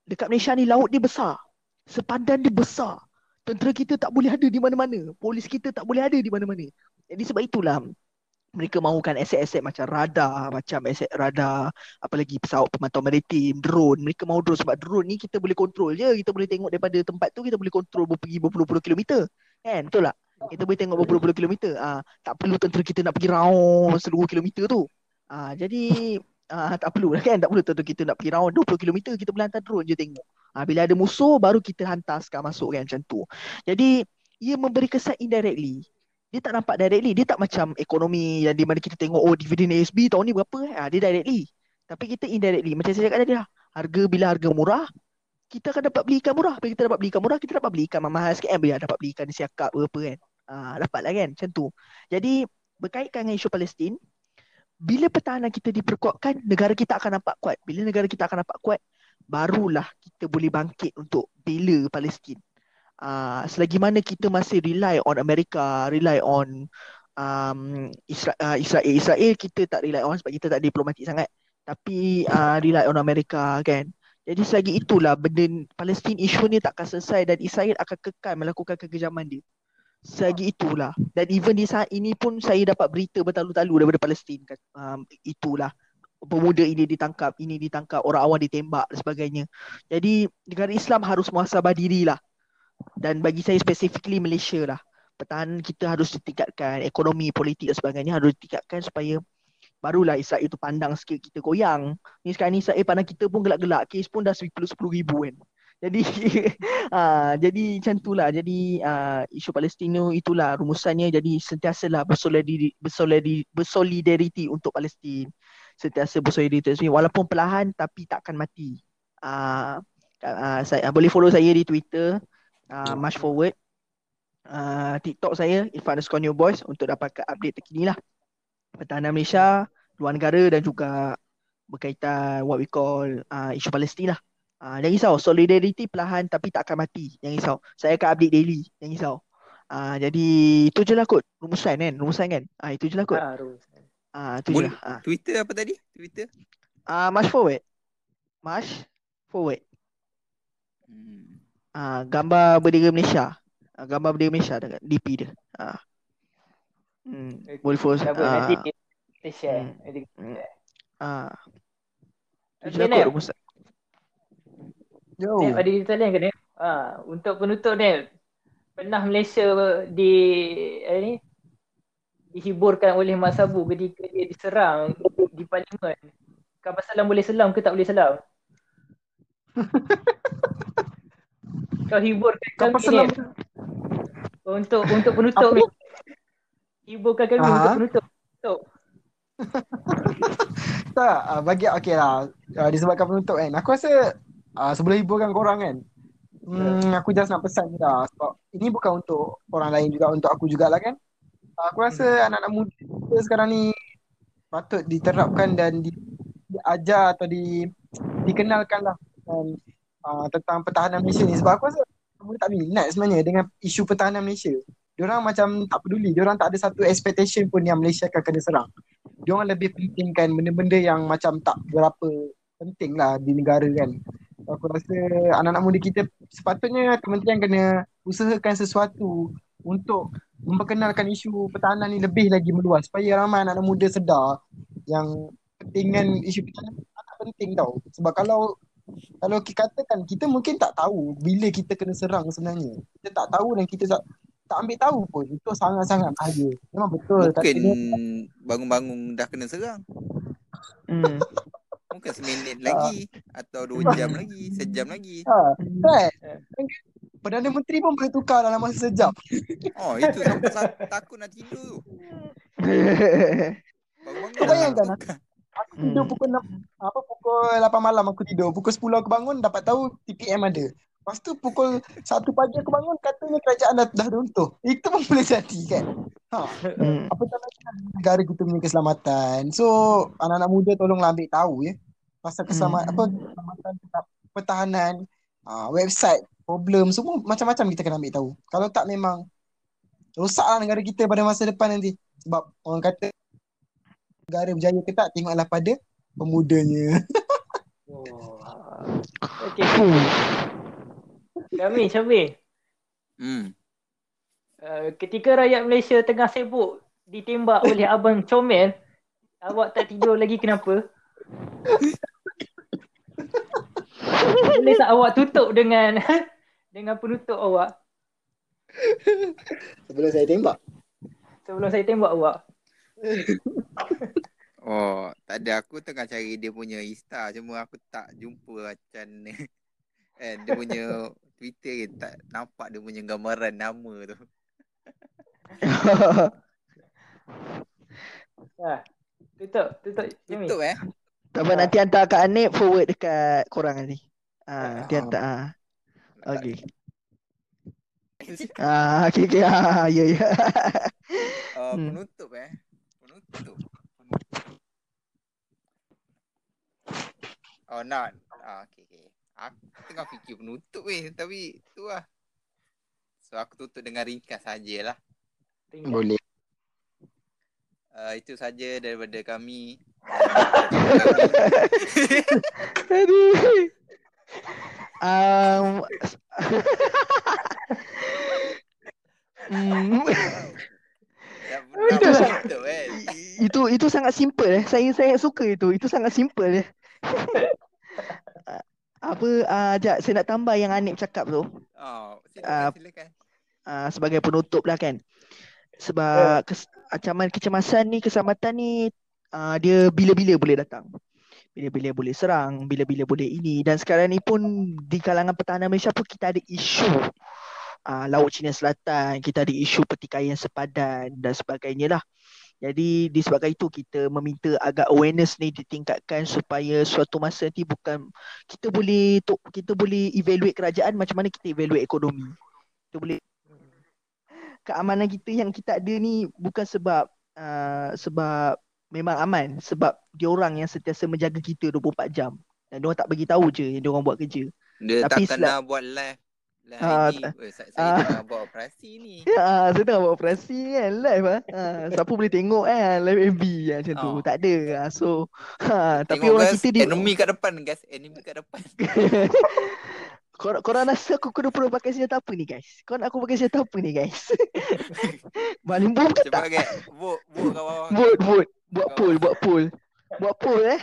Dekat Malaysia ni laut dia besar. Sepadan dia besar. Tentera kita tak boleh ada di mana-mana. Polis kita tak boleh ada di mana-mana. Jadi sebab itulah mereka mahukan aset-aset macam radar, macam aset radar, apa lagi pesawat pemantau maritim, drone. Mereka mahu drone sebab drone ni kita boleh kontrol je. Kita boleh tengok daripada tempat tu kita boleh kontrol pergi berpuluh-puluh kilometer. Kan? Betul tak? Kita boleh tengok berpuluh-puluh kilometer. Ah, tak perlu tentera kita nak pergi round seluruh kilometer tu. Ah, jadi ah, tak perlu lah kan? Tak perlu tentera kita nak pergi round 20 kilometer. Kita boleh hantar drone je tengok. Ah, bila ada musuh baru kita hantar sekarang masuk kan macam tu. Jadi ia memberi kesan indirectly Dia tak nampak directly. Dia tak macam ekonomi yang di mana kita tengok oh dividen ASB tahun ni berapa. Ha, dia directly. Tapi kita indirectly. Macam saya cakap tadi lah. Harga bila harga murah, kita akan dapat beli ikan murah. Bila kita dapat beli ikan murah, kita dapat beli ikan mahal sikit kan. Bila dapat beli ikan siakap berapa kan. Ha, dapat lah kan. Macam tu. Jadi berkaitan dengan isu Palestin, bila pertahanan kita diperkuatkan, negara kita akan nampak kuat. Bila negara kita akan nampak kuat, barulah kita boleh bangkit untuk bela Palestin. Uh, selagi mana kita masih rely on Amerika, rely on um, uh, Israel. Israel kita tak rely on sebab kita tak diplomatik sangat. Tapi uh, rely on Amerika kan. Jadi selagi itulah benda Palestin isu ni takkan selesai dan Israel akan kekal melakukan kekejaman dia. Selagi itulah. Dan even di saat ini pun saya dapat berita bertalu-talu daripada Palestin. Kan. Um, itulah pemuda ini ditangkap, ini ditangkap, orang awam ditembak dan sebagainya. Jadi negara Islam harus muhasabah dirilah dan bagi saya specifically Malaysia lah pertahanan kita harus ditingkatkan ekonomi politik dan sebagainya harus ditingkatkan supaya barulah Israel itu pandang sikit kita goyang ni sekarang ni Israel pandang kita pun gelak-gelak kes pun dah 10 ribu kan jadi uh, jadi macam itulah jadi uh, isu Palestin itulah rumusannya. Jadi sentiasalah bersolidariti bersolidariti, bersolidariti untuk Palestin. Sentiasa bersolidariti walaupun perlahan tapi takkan mati. Uh, uh, saya uh, boleh follow saya di Twitter. Uh, march forward. Uh, TikTok saya Irfan underscore new boys untuk dapatkan update terkini lah. Pertahanan Malaysia luar negara dan juga berkaitan what we call uh, isu Palestin lah uh, jangan risau solidarity perlahan tapi tak akan mati jangan risau saya akan update daily jangan risau uh, jadi itu je lah kot rumusan kan rumusan kan uh, itu je lah kot Ah, rumusan. uh, itu je lah uh. Twitter apa tadi? Twitter? Uh, march forward march forward Hmm. Ah, gambar bendera Malaysia. Ah, gambar bendera Malaysia dekat DP dia. Ah. Hmm, Okay. boleh follow. Apa, Ah, nanti kita share. Hmm. Nanti kita share. ah. Okay, Tu je lah kot Nel. Yo. Nel, ada cerita lain ke Nel? Ah, untuk penutup Nel, pernah Malaysia di eh, ni dihiburkan oleh Mak Sabu ketika dia diserang di parlimen. Kapal selam boleh selam ke tak boleh selam? Kau hiburkan Kapal kami selam. Nel. Untuk untuk penutup ni. Hiburkan kami Ah. untuk penutup. Penutup. Tak, uh, bagi okey lah. Uh, disebabkan penutup kan. Aku rasa uh, sebelum hiburkan korang kan. Hmm, aku just nak pesan je lah. Sebab ini bukan untuk orang lain juga, untuk aku jugalah kan. Uh, aku rasa anak-anak muda kita sekarang ni patut diterapkan dan di, diajar atau di, dikenalkan lah uh, tentang pertahanan Malaysia ni. Sebab aku rasa muda tak minat sebenarnya dengan isu pertahanan Malaysia. Diorang macam tak peduli. Diorang tak ada satu expectation pun yang Malaysia akan kena serang. Diorang lebih pentingkan benda-benda yang macam tak berapa penting lah di negara kan. Aku rasa anak-anak muda kita sepatutnya kementerian kena usahakan sesuatu untuk memperkenalkan isu pertahanan ni lebih lagi meluas supaya ramai anak-anak muda sedar yang pentingan isu pertahanan sangat penting tau. Sebab kalau kalau kita katakan kita mungkin tak tahu bila kita kena serang sebenarnya. Kita tak tahu dan kita tak, tak ambil tahu pun. Itu sangat-sangat bahaya. Memang betul Mungkin bangun-bangun dah kena serang. Hmm. Mungkin seminit lagi atau dua jam lagi, sejam lagi. Ha, kan? Perdana Menteri pun boleh tukar dalam masa sejam. Oh, itu sampai sa- takut nak tidur Kau bayangkan, nak tukar. Aku tidur pukul 6 apa pukul 8 malam aku tidur. Pukul 10 aku bangun dapat tahu TPM ada. Lepas tu pukul 1 pagi aku bangun katanya kerajaan dah, dah runtuh. Itu pun boleh jadi kan. Ha. Hmm. Apa tak lagi negara kita punya keselamatan. So anak-anak muda tolonglah ambil tahu ya. Pasal keselamatan Hmm. apa keselamatan pertahanan, ha, website, problem semua macam-macam kita kena ambil tahu. Kalau tak memang rosaklah negara kita pada masa depan nanti. Sebab orang kata negara berjaya ke tak tengoklah pada pemudanya. Oh. Okey. Kami Syamil. Hmm. Uh, ketika rakyat Malaysia tengah sibuk ditembak oleh abang Comel, awak tak tidur lagi kenapa? Boleh tak awak tutup dengan dengan penutup awak Sebelum saya tembak. sebelum saya tembak awak? Oh, tak ada. Aku tengah cari dia punya Insta. Cuma aku tak jumpa macam ni. Eh, dia punya Twitter ni tak nampak dia punya gambaran nama tu. Ha. Tutup, tutup. Jami. Tutup eh. Tak apa nanti hantar Kak Anip forward dekat korang nanti. Ah, nanti Ah. hantar ah. Okey. Ah, okey okey. Ah, ya ya. Uh, Hmm. penutup eh. Penutup. Penutup. Oh nak. Ah, okay, okay. Aku tengah fikir penutup weh. Tapi tu lah. So aku tutup dengan ringkas sajalah. Tinggal. Boleh. Uh, itu saja daripada kami. Aduh. Um, hmm, Dah Itu kan. itu itu sangat simple eh. Saya saya suka itu. Itu sangat simple eh. Apa uh, saya nak tambah yang Anip cakap tu. Oh, Ah, silakan silakan. uh, sebagai penutup lah kan. Sebab kes, ancaman kecemasan ni, keselamatan ni uh, dia bila-bila boleh datang. Bila-bila boleh serang, bila-bila boleh ini. Dan sekarang ni pun di kalangan pertahanan Malaysia pun kita ada isu uh, Laut Cina Selatan, kita ada isu pertikaian sepadan dan sebagainya lah. Jadi disebabkan itu kita meminta agar awareness ni ditingkatkan supaya suatu masa nanti bukan kita boleh kita boleh evaluate kerajaan macam mana kita evaluate ekonomi. Kita boleh keamanan kita yang kita ada ni bukan sebab uh, sebab memang aman sebab dia orang yang sentiasa menjaga kita 24 jam dan dia orang tak bagi tahu je yang dia orang buat kerja. Dia Tapi tak kena buat live. Live Ah, ini. tak- Weh, saya, ah. saya tengah buat operasi ni. Ya, saya tengah buat operasi kan live ah. Ha, siapa boleh tengok kan live MB kan, macam tu. Oh. Tak ada. Ha, so ha, tapi orang kita di enemy kat depan guys. Enemy kat depan. korang, korang rasa aku kena perlu pakai senjata apa ni guys? Korang nak aku pakai senjata apa ni guys? Baling bom ke tak? guys. Vote, vote kat bawah. Vote, vote. Buat Kat poll, buat poll. Buat poll eh.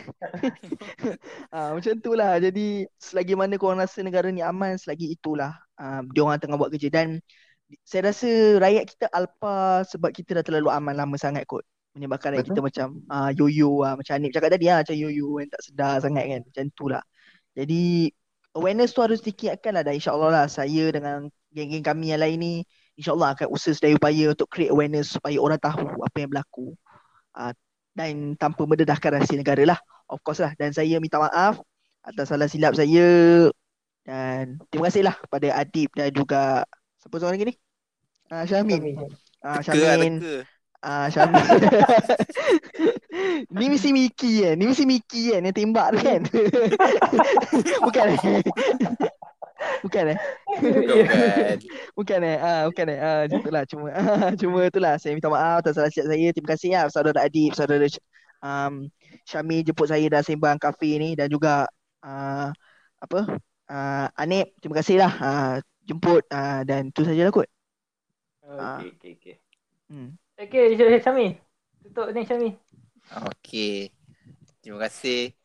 ha, macam tu lah. Jadi selagi mana korang rasa negara ni aman, selagi itulah um, dia orang tengah buat kerja. Dan saya rasa rakyat kita alpa sebab kita dah terlalu aman lama sangat kot. Menyebabkan rakyat kita macam uh, yoyo lah. Macam Anip cakap tadi lah. Macam yoyo kan. Tak sedar sangat kan. Macam tu lah. Jadi awareness tu harus ditingkatkan lah. Dan insyaAllah lah saya dengan geng-geng kami yang lain ni insyaAllah akan usaha sedaya upaya untuk create awareness supaya orang tahu apa yang berlaku. Uh, dan tanpa mendedahkan rahsia negara lah. Of course lah. Dan saya minta maaf atas salah silap saya. Dan terima kasih lah kepada Adib dan juga siapa seorang lagi ni? Ah Syamin. Ah lah, Syamin. teka. Ah Syamin. ni mesti Miki kan? Ni mesti Miki kan yang tembak tu kan? Bukan eh? Bukan eh? Bukan. Bukan eh? Ah, bukan eh? Ah, tu lah. Cuma, ah, cuma tu lah. Saya minta maaf atas salah silap saya. Terima kasih lah saudara Adib, saudara um, Syamil jemput saya dah sembang kafe ni dan juga uh, apa? Uh, Anip, terima kasih lah uh, jemput uh, dan tu sajalah kot. Ah. Okey, okey, okey. Hmm. Okey, Syami. Tutup ni Syami. Okey. Terima kasih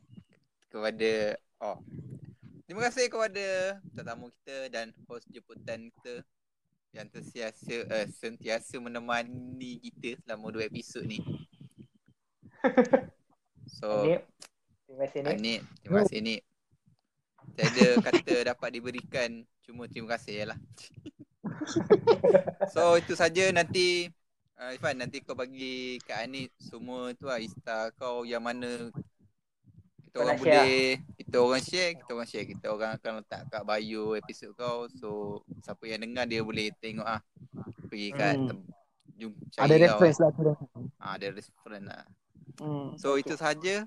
kepada oh. Terima kasih kepada tetamu kita dan hos jemputan kita yang tersiasa uh, sentiasa menemani kita selama dua episod ni. So, Ni. Terima kasih ni. Anik, terima kasih Nik. Tiada kata dapat diberikan cuma terima kasih lah. so itu saja nanti uh, Irfan nanti kau bagi kat Anik semua tu lah Insta kau yang mana kita Kau orang share boleh kita orang share, kita orang share, kita orang akan letak kat bio episod kau so siapa yang dengar dia boleh tengok ah. Pergi kat Hmm. tem- jum, Ada reference lah tu. Ah, ada reference lah. Hmm. So itu sahaja.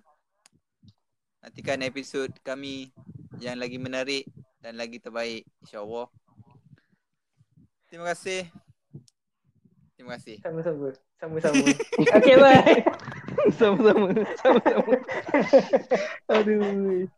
Nantikan episod kami yang lagi menarik dan lagi terbaik insya-Allah. Terima kasih. Terima kasih. Sama-sama. Sama-sama. Okey, bye. Sama-sama. Sama-sama. Aduh.